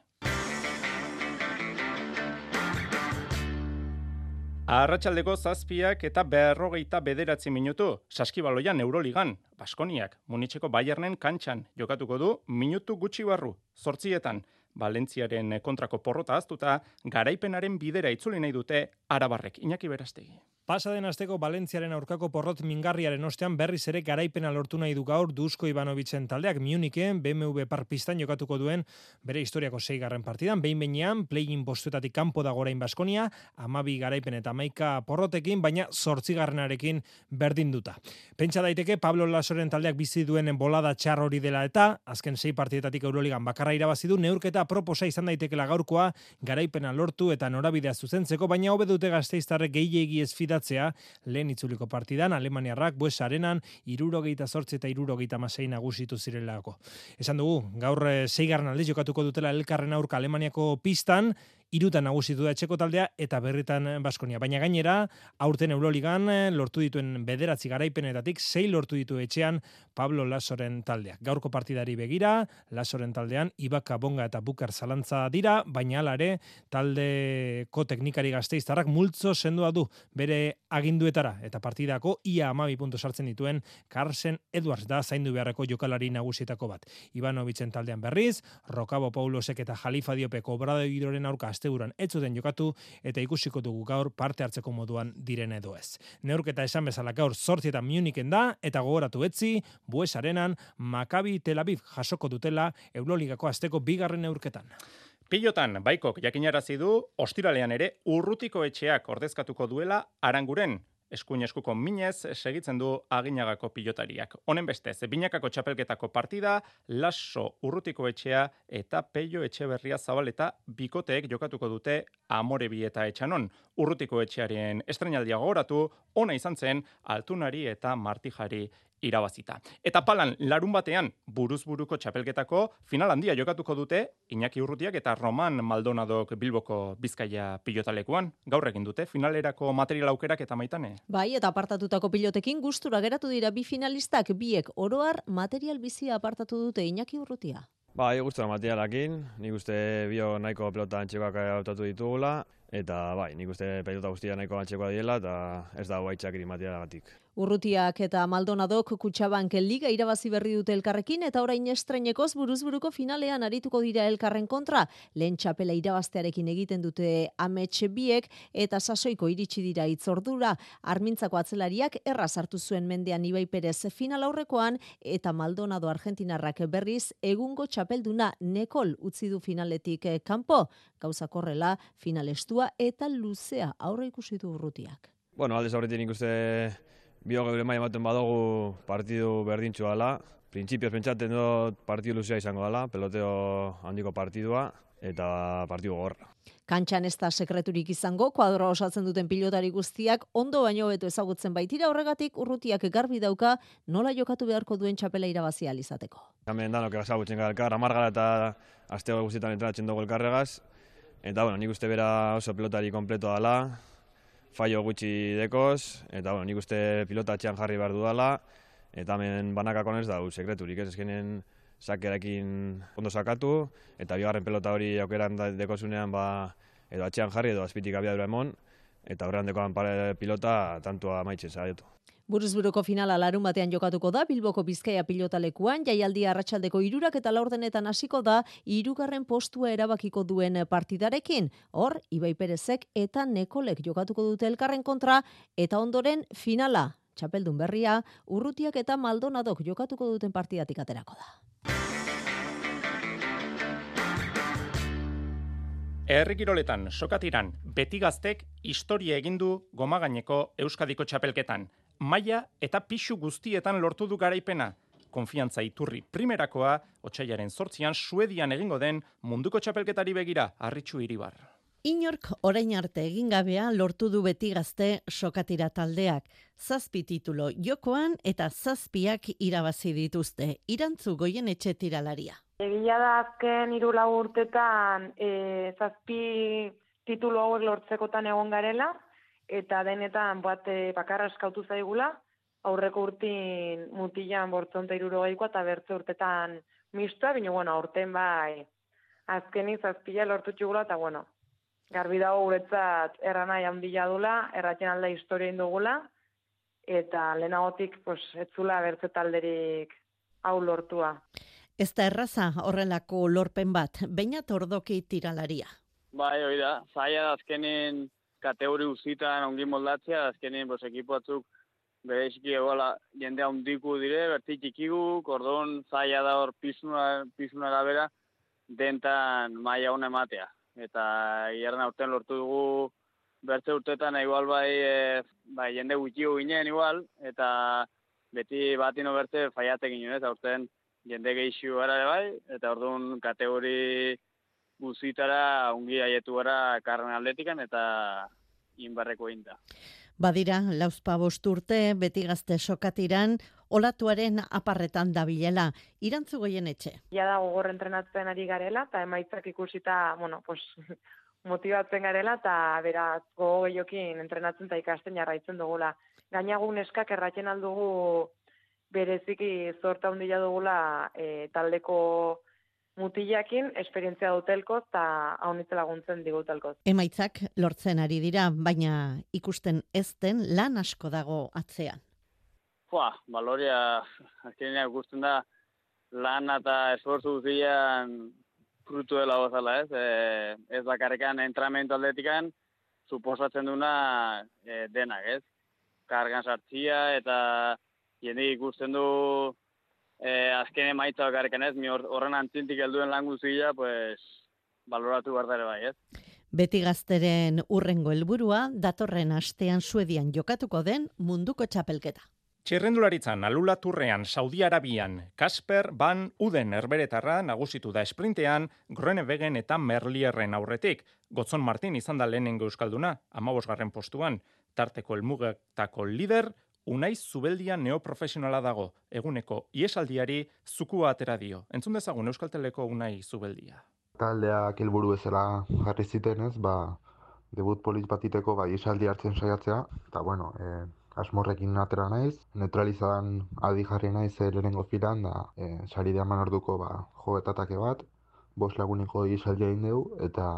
S9: Arratxaldeko zazpiak eta berrogeita bederatzi minutu, saskibaloian Euroligan, Baskoniak, Munitxeko Bayernen kantxan jokatuko du minutu gutxi barru, zortzietan, Valentziaren kontrako porrota aztuta, garaipenaren bidera itzuli nahi dute Arabarrek, Iñaki Berastegi.
S56: Pasa den asteko Valentziaren aurkako porrot mingarriaren ostean berriz ere garaipena lortu nahi du gaur Dusko Ivanovitzen taldeak. Munichen BMW parpistan jokatuko duen bere historiako seigarren partidan, behin behinean, play-in postuetatik kanpo da gorain Baskonia, amabi garaipen eta maika porrotekin, baina zortzigarrenarekin berdin duta. Pentsa daiteke Pablo Lasoren taldeak bizi duen bolada txar hori dela eta, azken sei partietatik Euroligan bakarra irabazi du, neurketa proposa izan daitekela gaurkoa, garaipena lortu eta norabidea zuzentzeko, baina hobe dute gazteiztarrek gehiegi ez idatzea, lehen itzuliko partidan, Alemaniarrak, bues arenan, irurogeita sortzi eta irurogeita masei nagusitu zirelako. Esan dugu, gaur eh, zeigarren aldiz jokatuko dutela elkarren aurka Alemaniako pistan, irutan nagusitu da etxeko taldea eta berritan Baskonia. Baina gainera, aurten Euroligan eh, lortu dituen bederatzi garaipenetatik, sei lortu ditu etxean Pablo Lasoren taldeak. Gaurko partidari begira, Lasoren taldean, Ibaka Bonga eta Bukar Zalantza dira, baina alare taldeko teknikari gazteiztarrak multzo sendua du bere aginduetara eta partidako ia amabi punto sartzen dituen Carsen Edwards da zaindu beharreko jokalari nagusietako bat. Ivanovitzen taldean berriz, Rokabo Paulosek eta Jalifa Diopeko obradoidoren aurka asteburuan ez zuten jokatu eta ikusiko dugu gaur parte hartzeko moduan diren edo ez. Neurketa esan bezala gaur zortzi eta Munichen da eta gogoratu etzi, bues arenan, Makabi Tel Aviv jasoko dutela Euroligako asteko bigarren neurketan.
S9: Pilotan, baikok jakinarazi du, ostiralean ere urrutiko etxeak ordezkatuko duela aranguren, eskuin eskuko minez segitzen du aginagako pilotariak. Honen bestez, binakako txapelketako partida, laso urrutiko etxea eta peio etxe berria zabaleta bikoteek jokatuko dute amore bi eta etxanon. Urrutiko etxearen estrenaldia gogoratu, ona izan zen altunari eta martijari irabazita. Eta palan, larun batean, buruz buruko txapelketako final handia jokatuko dute, Iñaki Urrutiak eta Roman Maldonadok Bilboko Bizkaia pilotalekuan, gaur egin dute, finalerako material aukerak eta maitane.
S53: Bai, eta apartatutako pilotekin gustura geratu dira bi finalistak, biek oroar material bizia apartatu dute Iñaki Urrutia.
S57: Bai, gustura materialakin, nik uste bio nahiko pelota antxekoak hautatu ditugula, eta bai, nik uste pelota guztia nahiko antxekoa diela, eta ez da guaitzak iri materialagatik.
S53: Urrutiak eta Maldonadok Kutxabank Liga irabazi berri dute elkarrekin eta orain estreinekoz buruzburuko finalean arituko dira elkarren kontra. Lehen txapela irabaztearekin egiten dute amets biek eta sasoiko iritsi dira itzordura. Armintzako atzelariak erra sartu zuen mendean Ibai Perez final aurrekoan eta Maldonado Argentinarrak berriz egungo txapelduna Nekol utzi du finaletik kanpo. Gauza korrela finalestua eta luzea aurre ikusi du Urrutiak.
S57: Bueno, aldez aurretik ikuste bio geure mai ematen badugu partidu berdintxu ala. Printzipioz pentsaten dut partidu luzea izango dela, peloteo handiko partidua eta partidu gorra.
S53: Kantxan ez da sekreturik izango, kuadroa osatzen duten pilotari guztiak ondo baino beto ezagutzen baitira horregatik urrutiak garbi dauka nola jokatu beharko duen txapela irabazi alizateko.
S57: Hemen danok ezagutzen gara elkar, amargara eta asteo guztietan entrenatzen dugu elkarregaz. Eta bueno, nik uste bera oso pelotari kompleto dela, fallo gutxi dekoz, eta bueno, nik uste pilota atxean jarri behar dudala, eta hemen banakako ez da, sekreturik ez, ezkenen sakerakin ondo sakatu, eta bigarren pelota hori aukeran dekozunean ba, edo atxean jarri edo azpitik abiadura emon, eta horrean dekoan pilota tantua maitzen zaiotu.
S53: Buruzburuko finala larun batean jokatuko da, Bilboko Bizkaia pilotalekuan, jaialdi arratsaldeko irurak eta laurdenetan hasiko da, irugarren postua erabakiko duen partidarekin. Hor, Ibai Perezek eta Nekolek jokatuko dute elkarren kontra, eta ondoren finala. Txapeldun berria, urrutiak eta maldonadok jokatuko duten partidatik aterako da.
S9: Errikiroletan, sokatiran, beti gaztek historia egindu gomagaineko Euskadiko txapelketan maila eta pixu guztietan lortu du garaipena. konfiantza iturri primerakoa, otxaiaren sortzian, Suedian egingo den munduko txapelketari begira, arritxu iribar.
S58: Inork orain arte egin gabea lortu du beti gazte sokatira taldeak. Zazpi titulo jokoan eta zazpiak irabazi dituzte. Irantzu goien etxe tiralaria.
S59: Egia da azken hiru lau urtetan e, zazpi titulo hauek lortzekotan egon garela eta denetan bat e, bakarra eskautu zaigula aurreko urtin mutilan bortzonta irurogeikoa eta bertze urtetan mistua, bino bueno, aurten bai azkeni zazpila lortu txugula eta bueno, garbi dago guretzat errana handia dula, erratzen alda historia indugula, eta lehenagotik pues, etzula bertze talderik hau lortua.
S58: Ez da erraza horrelako lorpen bat, baina tordoki tiralaria.
S38: Bai, hori da, zaila da azkenen kategori uzitan ongi moldatzea, azkenen bos, ekipo batzuk bere esiki egola jendea hundiku dire, bertik ikigu, kordon zaila da hor pizuna, pizuna bera, dentan maia hona ematea. Eta hierna urten lortu dugu bertze urtetan igual bai, e, bai jende gutxi ginen igual, eta beti batino bertze faiate ginen, eta urten jende gehixu gara bai, eta orduan kategori guzitara ungi aietu gara karren atletikan, eta inbarreko inda.
S58: Badira, lauzpa urte, beti gazte sokatiran, olatuaren aparretan dabilela. Irantzu goien etxe.
S59: Ja da gogor entrenatzen ari garela, eta emaitzak ikusita, bueno, pues, motibatzen garela, eta beraz gogo gehiokin entrenatzen eta ikasten jarraitzen dugula. Gainagun eskak erratzen aldugu bereziki zorta handia dugula e, taldeko mutilakin esperientzia dutelko eta haunitze laguntzen digutelko.
S58: Emaitzak lortzen ari dira, baina ikusten ez den lan asko dago atzean.
S38: Fua, baloria, azkenean ikusten da, lan eta esforzu guztian frutu dela gozala, ez? E, ez bakarrekan entramentu atletikan, suposatzen duna e, denak, ez? Kargan sartzia eta jende ikusten du e, azken emaitza bakarrekan, ez? Mi horren antzintik helduen lan guztia, pues, baloratu behar bai, ez?
S58: Beti gazteren urrengo helburua datorren astean Suedian jokatuko den munduko txapelketa.
S9: Txirrendularitzan alula turrean Saudi Arabian, Kasper Van Uden erberetarra nagusitu da esprintean Groenewegen eta Merlierren aurretik. Gotzon Martin izan da lehenengo euskalduna, amabosgarren postuan, tarteko elmugetako lider, Unai Zubeldia neoprofesionala dago, eguneko iesaldiari zukua atera dio. Entzun dezagun Euskalteleko Unai Zubeldia.
S57: Taldeak helburu bezala jarri ziten ez, ba, debut polit batiteko bai iesaldi hartzen saiatzea, eta bueno, e, asmorrekin atera naiz, neutralizadan adi jarri naiz e, lehenengo filan, da e, sari deaman orduko ba, joetatake bat, bos laguniko izaldia indeu, eta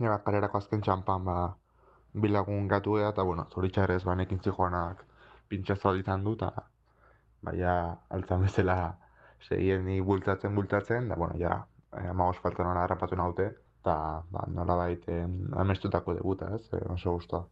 S57: nire karerako azken txampan ba, bilagun gatu eta bueno, zoritxarrez ba, nekin zijoanak pintxazo ditan du, eta baina altzan bezala segien ni bultatzen bultatzen, da bueno, ja, e, amagos faltan hori harrapatu naute, eta ba, nola baita amestutako debuta, ez, e, oso guztua.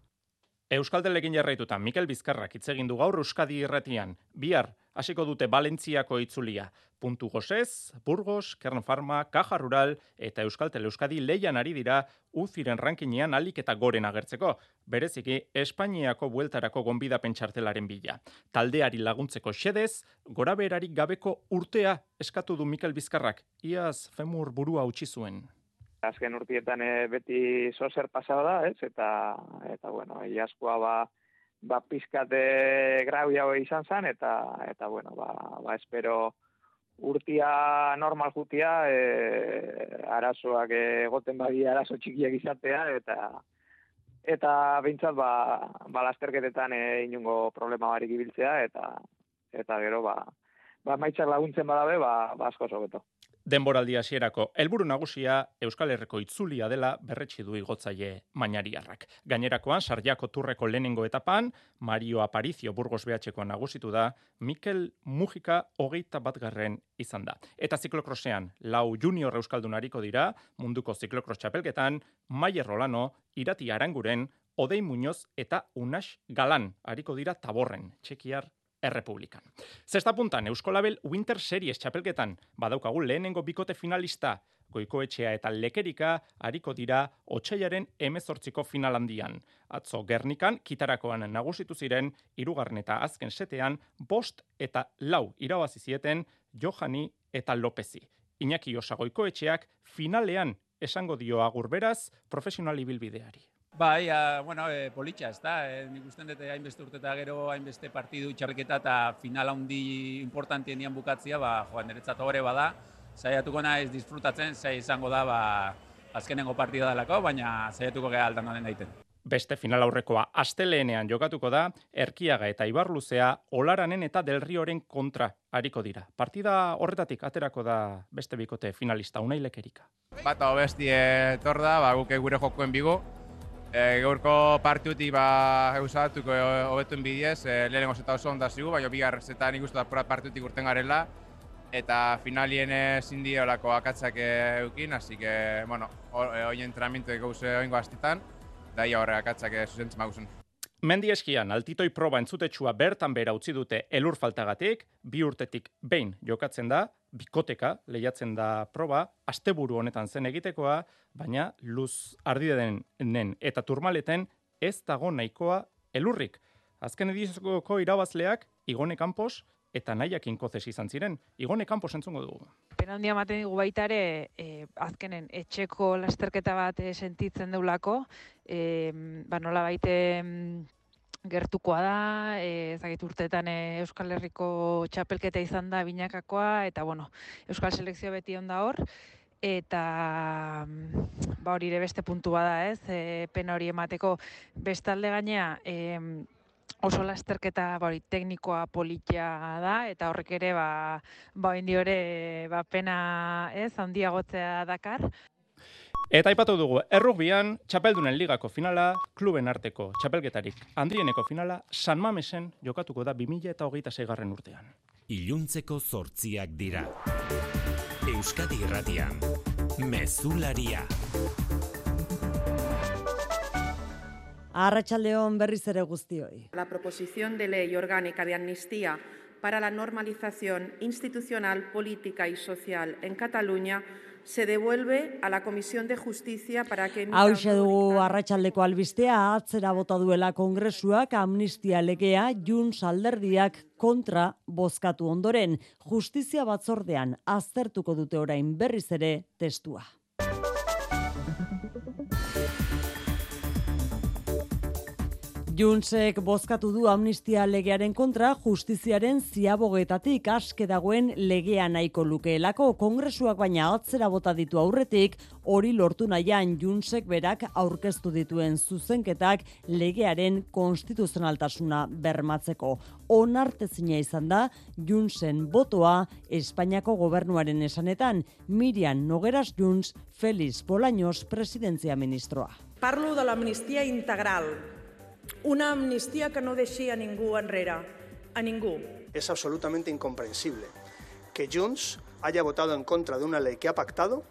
S9: Euskaldelekin jarraituta Mikel Bizkarrak hitz egin du gaur Euskadi irratian. Bihar hasiko dute Valentziako itzulia. Puntu Gosez, Burgos, Kern Pharma, Caja Rural eta Euskaltel Euskadi leian ari dira uziren rankinean alik eta goren agertzeko. Bereziki, Espainiako bueltarako gonbida pentsartelaren bila. Taldeari laguntzeko xedez, gora berarik gabeko urtea eskatu du Mikel Bizkarrak. Iaz, femur burua utzi zuen
S60: azken urtietan e, beti sozer pasada da, ez? Eta, eta bueno, iaskoa ba, ba pizkate grau jau izan zen, eta, eta bueno, ba, ba espero urtia normal jutia, e, arazoak egoten bagi arazo txikiak izatea, eta eta bintzat ba, ba lasterketetan e, inungo problema barik ibiltzea, eta eta gero ba, ba maitzak laguntzen badabe, ba, ba asko sobeto.
S9: Denboraldi hasierako helburu nagusia Euskal Herriko itzulia dela berretsi du igotzaile Mainariarrak. Gainerakoan Sarriako turreko lehenengo etapan Mario Aparicio Burgos BHko nagusitu da, Mikel Mujika hogeita batgarren izan da. Eta ziklokrosean, lau junior euskaldunariko dira, munduko ziklokros txapelketan, Maier Rolano, Irati Aranguren, Odei Muñoz eta Unax Galan, hariko dira taborren, txekiar errepublikan. Zesta puntan, Euskolabel Winter Series txapelketan, badaukagu lehenengo bikote finalista, goikoetxea eta lekerika, hariko dira otxaiaren emezortziko finalandian. Atzo Gernikan, kitarakoan nagusitu ziren, irugarren eta azken setean, bost eta lau irabazi zieten Johani eta Lopezi. Iñaki Osagoiko etxeak finalean esango dio agur beraz profesional ibilbideari.
S59: Bai, a, bueno, e, politxa, ez da, e, nik usten dute hainbeste urte eta gero hainbeste partidu txarketa eta final handi importantien dian bukatzia, ba, joan, niretzat hori bada, saiatuko naiz disfrutatzen, zai izango da, ba, azkenengo partida dalako, baina saiatuko geha aldan den daiten.
S9: Beste final aurrekoa asteleenean jokatuko da, Erkiaga eta Ibarluzea Olaranen eta Delrioren kontra hariko dira. Partida horretatik aterako da beste bikote finalista Unailek Erika.
S61: Bata hobestie tor da, ba, guk gure jokoen bigo. E, gaurko partiutik ba, eusatuko hobetuen bidez, e, lehenengo zeta oso onda zigu, baina bigar zeta nik uste da partiutik urten garela, eta finalien ezin di olako akatzak eukin, así que, bueno, hori entrenamiento gauze oingo astitan, da ia horre akatzak zuzentzen maguzen.
S9: Mendi eskian, altitoi proba entzutetsua bertan bera utzi dute elur faltagatik, bi urtetik behin jokatzen da, bikoteka lehiatzen da proba, asteburu honetan zen egitekoa, baina luz ardidenen eta turmaleten ez dago nahikoa elurrik. Azken edizoko irabazleak, Igone Campos, eta nahiakin kozes izan ziren. Igone kanpo sentzungo dugu.
S62: Pena handia ematen dugu baita ere, e, azkenen etxeko lasterketa bat e, sentitzen deulako, e, ba nola baite gertukoa da, e, ezagit urteetan e, Euskal Herriko txapelketa izan da binakakoa, eta bueno, Euskal Selekzio beti onda hor, eta ba hori ere beste puntu bada ez, e, pena hori emateko bestalde gainea, e, oso lasterketa ba, hori teknikoa politia da eta horrek ere ba ba ore ba pena ez? Handiagotzea dakar
S9: Eta aipatu dugu, errugbian, txapeldunen ligako finala, kluben arteko txapelketarik handrieneko finala, San Mamesen jokatuko da 2000 eta hogeita garren urtean.
S12: Iluntzeko zortziak dira. Euskadi irratian, mezularia.
S2: Arratsaldeon berriz ere guztioi.
S63: La proposición de ley orgánica de amnistía para la normalización institucional, política y social en Cataluña se devuelve a la Comisión de Justicia para que...
S2: Hau dugu arratsaldeko albistea atzera bota duela kongresuak amnistia legea Junts alderdiak kontra bozkatu ondoren justizia batzordean aztertuko dute orain berriz ere testua. Junsek bozkatu du amnistia legearen kontra justiziaren ziabogetatik aske dagoen legea nahiko lukeelako kongresuak baina atzera bota ditu aurretik hori lortu nahian Junsek berak aurkeztu dituen zuzenketak legearen konstituzionaltasuna bermatzeko. Onartezina izan da Junsen botoa Espainiako gobernuaren esanetan Miriam Nogueras Juns Feliz Bolaños presidentzia ministroa.
S64: Parlo de l'amnistia integral Una amnistía que no deixi a ningú enrere, a ningú.
S57: Es absolutamente incomprensible que Junts haya votado en contra de una ley que ha pactado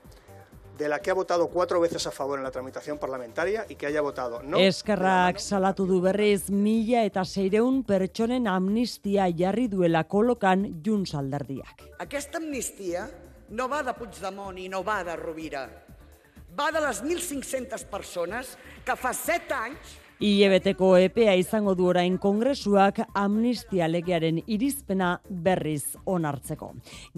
S57: de la que ha votado cuatro veces a favor en la tramitación parlamentaria y que haya votado no.
S2: Eskerrak salatu du berriz mila eta seireun pertsonen amnistia jarri duela kolokan Junts alderdiak.
S64: Aquesta amnistia no va de Puigdemont i no va de Rovira. Va de les 1.500 persones que fa set anys
S2: Ilebeteko EPEA izango du orain kongresuak amnistia legearen irizpena berriz onartzeko.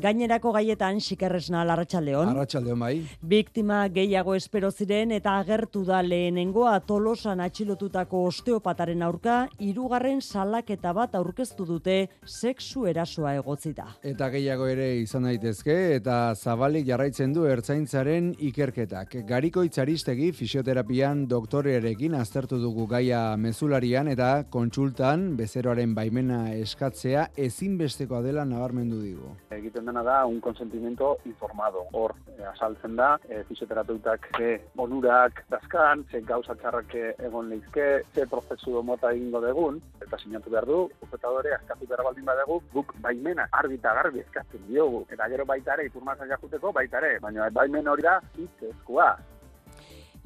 S2: Gainerako gaietan xikerresna larratxaldeon.
S7: Larratxaldeon bai.
S2: Biktima gehiago espero ziren eta agertu da lehenengoa tolosan atxilotutako osteopataren aurka, irugarren salaketa bat aurkeztu dute sexu erasoa egotzita.
S7: Eta gehiago ere izan daitezke eta zabalik jarraitzen du ertzaintzaren ikerketak. Gariko itxaristegi fisioterapian doktorearekin aztertu dugu gaia mezularian eta kontsultan bezeroaren baimena eskatzea ezinbestekoa dela nabarmendu digu.
S26: Egiten dena da un consentimiento informado. Hor eh, azaltzen da e, fisioterapeutak ze onurak dazkan, ze gauza txarrak egon leizke, ze prozesu mota egingo degun, eta sinatu behar du, ufetadore askatu behar baldin badegu, guk baimena argi eta garbi eskatzen diogu. Eta gero baita ere, iturmazak jakuteko baita ere, baina baimen hori da hitz eskua.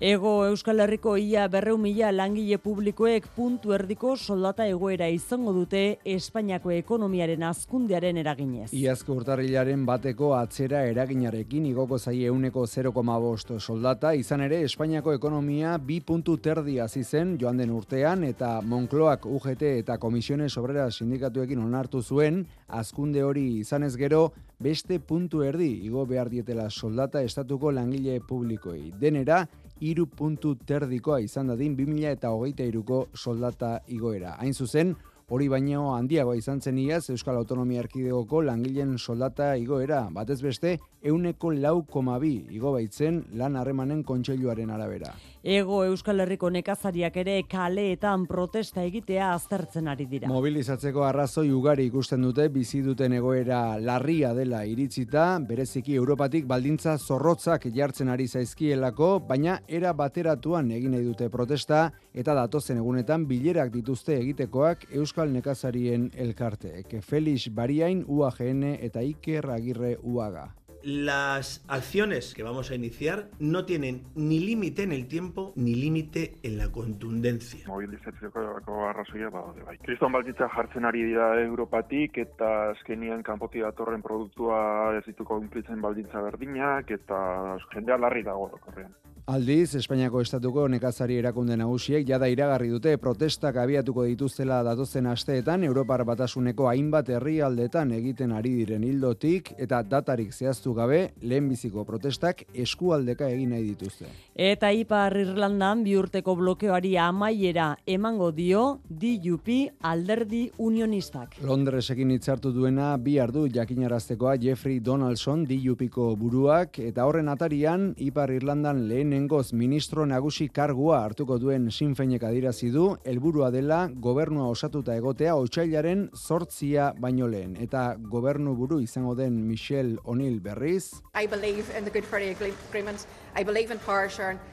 S2: Ego Euskal Herriko ia berreu mila langile publikoek puntu erdiko soldata egoera izango dute Espainiako ekonomiaren azkundearen eraginez.
S7: Iazko urtarrilaren bateko atzera eraginarekin igoko zai euneko 0,5 soldata, izan ere Espainiako ekonomia bi puntu terdi hasi joan den urtean eta Moncloak UGT eta Komisiones Obrera sindikatuekin onartu zuen, azkunde hori izanez gero, beste puntu erdi igo behar dietela soldata estatuko langile publikoei. Denera, iru puntu terdikoa izan dadin 2000 eta hogeita iruko soldata igoera. Hain zuzen, hori baino handiagoa izan zen iaz Euskal Autonomia Erkidegoko langileen soldata igoera, batez beste, euneko lau komabi igo baitzen lan harremanen kontseiluaren arabera.
S2: Ego Euskal Herriko nekazariak ere kaleetan protesta egitea aztertzen ari dira.
S7: Mobilizatzeko arrazoi ugari ikusten dute bizi duten egoera larria dela iritzita, bereziki Europatik baldintza zorrotzak jartzen ari zaizkielako, baina era bateratuan egin nahi dute protesta eta datozen egunetan bilerak dituzte egitekoak Euskal Nekazarien elkarteek. Felix Bariain UAGN eta Iker Agirre UAGA
S64: las acciones que vamos a iniciar no tienen ni límite en el tiempo ni límite en la contundencia.
S30: Mobilizatzeko arrazoia badaude bai. Kriston balditza jartzen ari dira Europatik eta azkenian kanpoti datorren produktua ez dituko implitzen baldintza berdinak eta jendea larri dago korrean.
S7: Aldiz, Espainiako estatuko nekazari erakunde nagusiek jada iragarri dute protestak abiatuko dituztela datozen asteetan Europar batasuneko hainbat herrialdetan egiten ari diren hildotik eta datarik zehaztu gabe lehenbiziko protestak eskualdeka egin nahi dituzte.
S2: Eta Ipar Irlandan bi urteko blokeoari amaiera emango dio DUP alderdi unionistak.
S7: Londresekin hitzartu duena bi ardu jakinaraztekoa Jeffrey Donaldson DUPko buruak eta horren atarian Ipar Irlandan lehen lehenengoz ministro nagusi kargua hartuko duen sinfeinek adirazi du helburua dela gobernua osatuta egotea otsailaren zortzia baino lehen eta gobernu buru izango den Michelle O'Neill berriz
S65: I believe in the Good Friday Agreement I believe in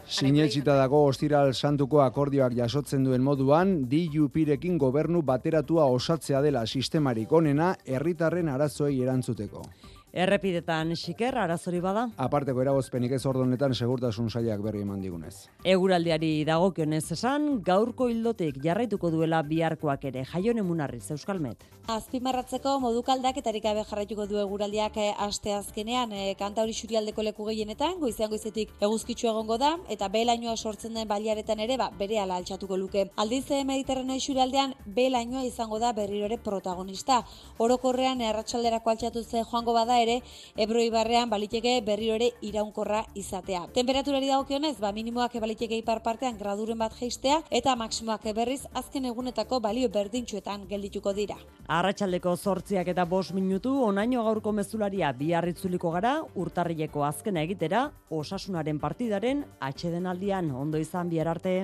S7: Sinetxita dago ostiral santuko akordioak jasotzen duen moduan, DUP-rekin gobernu bateratua osatzea dela sistemarik onena herritarren arazoei erantzuteko.
S2: Errepidetan xiker arazori bada.
S7: Aparteko eragozpenik ez ordonetan segurtasun sailak berri eman digunez.
S2: Eguraldiari dagokionez esan, gaurko hildotik jarraituko duela biharkoak ere. Jaion emunarriz, Euskalmet.
S11: Azpimarratzeko modukaldak eta gabe jarraituko du eguraldiak eh, aste azkenean e, kanta hori xurialdeko leku gehienetan, goizean goizetik eguzkitzu egongo da, eta belainoa sortzen den baliaretan ere, ba, bere ala altxatuko luke. Aldiz eh, mediterrena xurialdean, belainoa izango da berrirore protagonista. Orokorrean erratxalderako altxatu ze joango bada ere Ebro ibarrean baliteke berriro ere iraunkorra izatea. Temperaturari dagokionez, ba minimoak baliteke ipar partean graduren bat jeistea eta maksimoak berriz azken egunetako balio berdintxuetan geldituko dira.
S2: Arratxaldeko zortziak eta bos minutu, onaino gaurko mezularia biarritzuliko gara, urtarrileko azkena egitera, osasunaren partidaren, atxeden aldian, ondo izan bihar arte.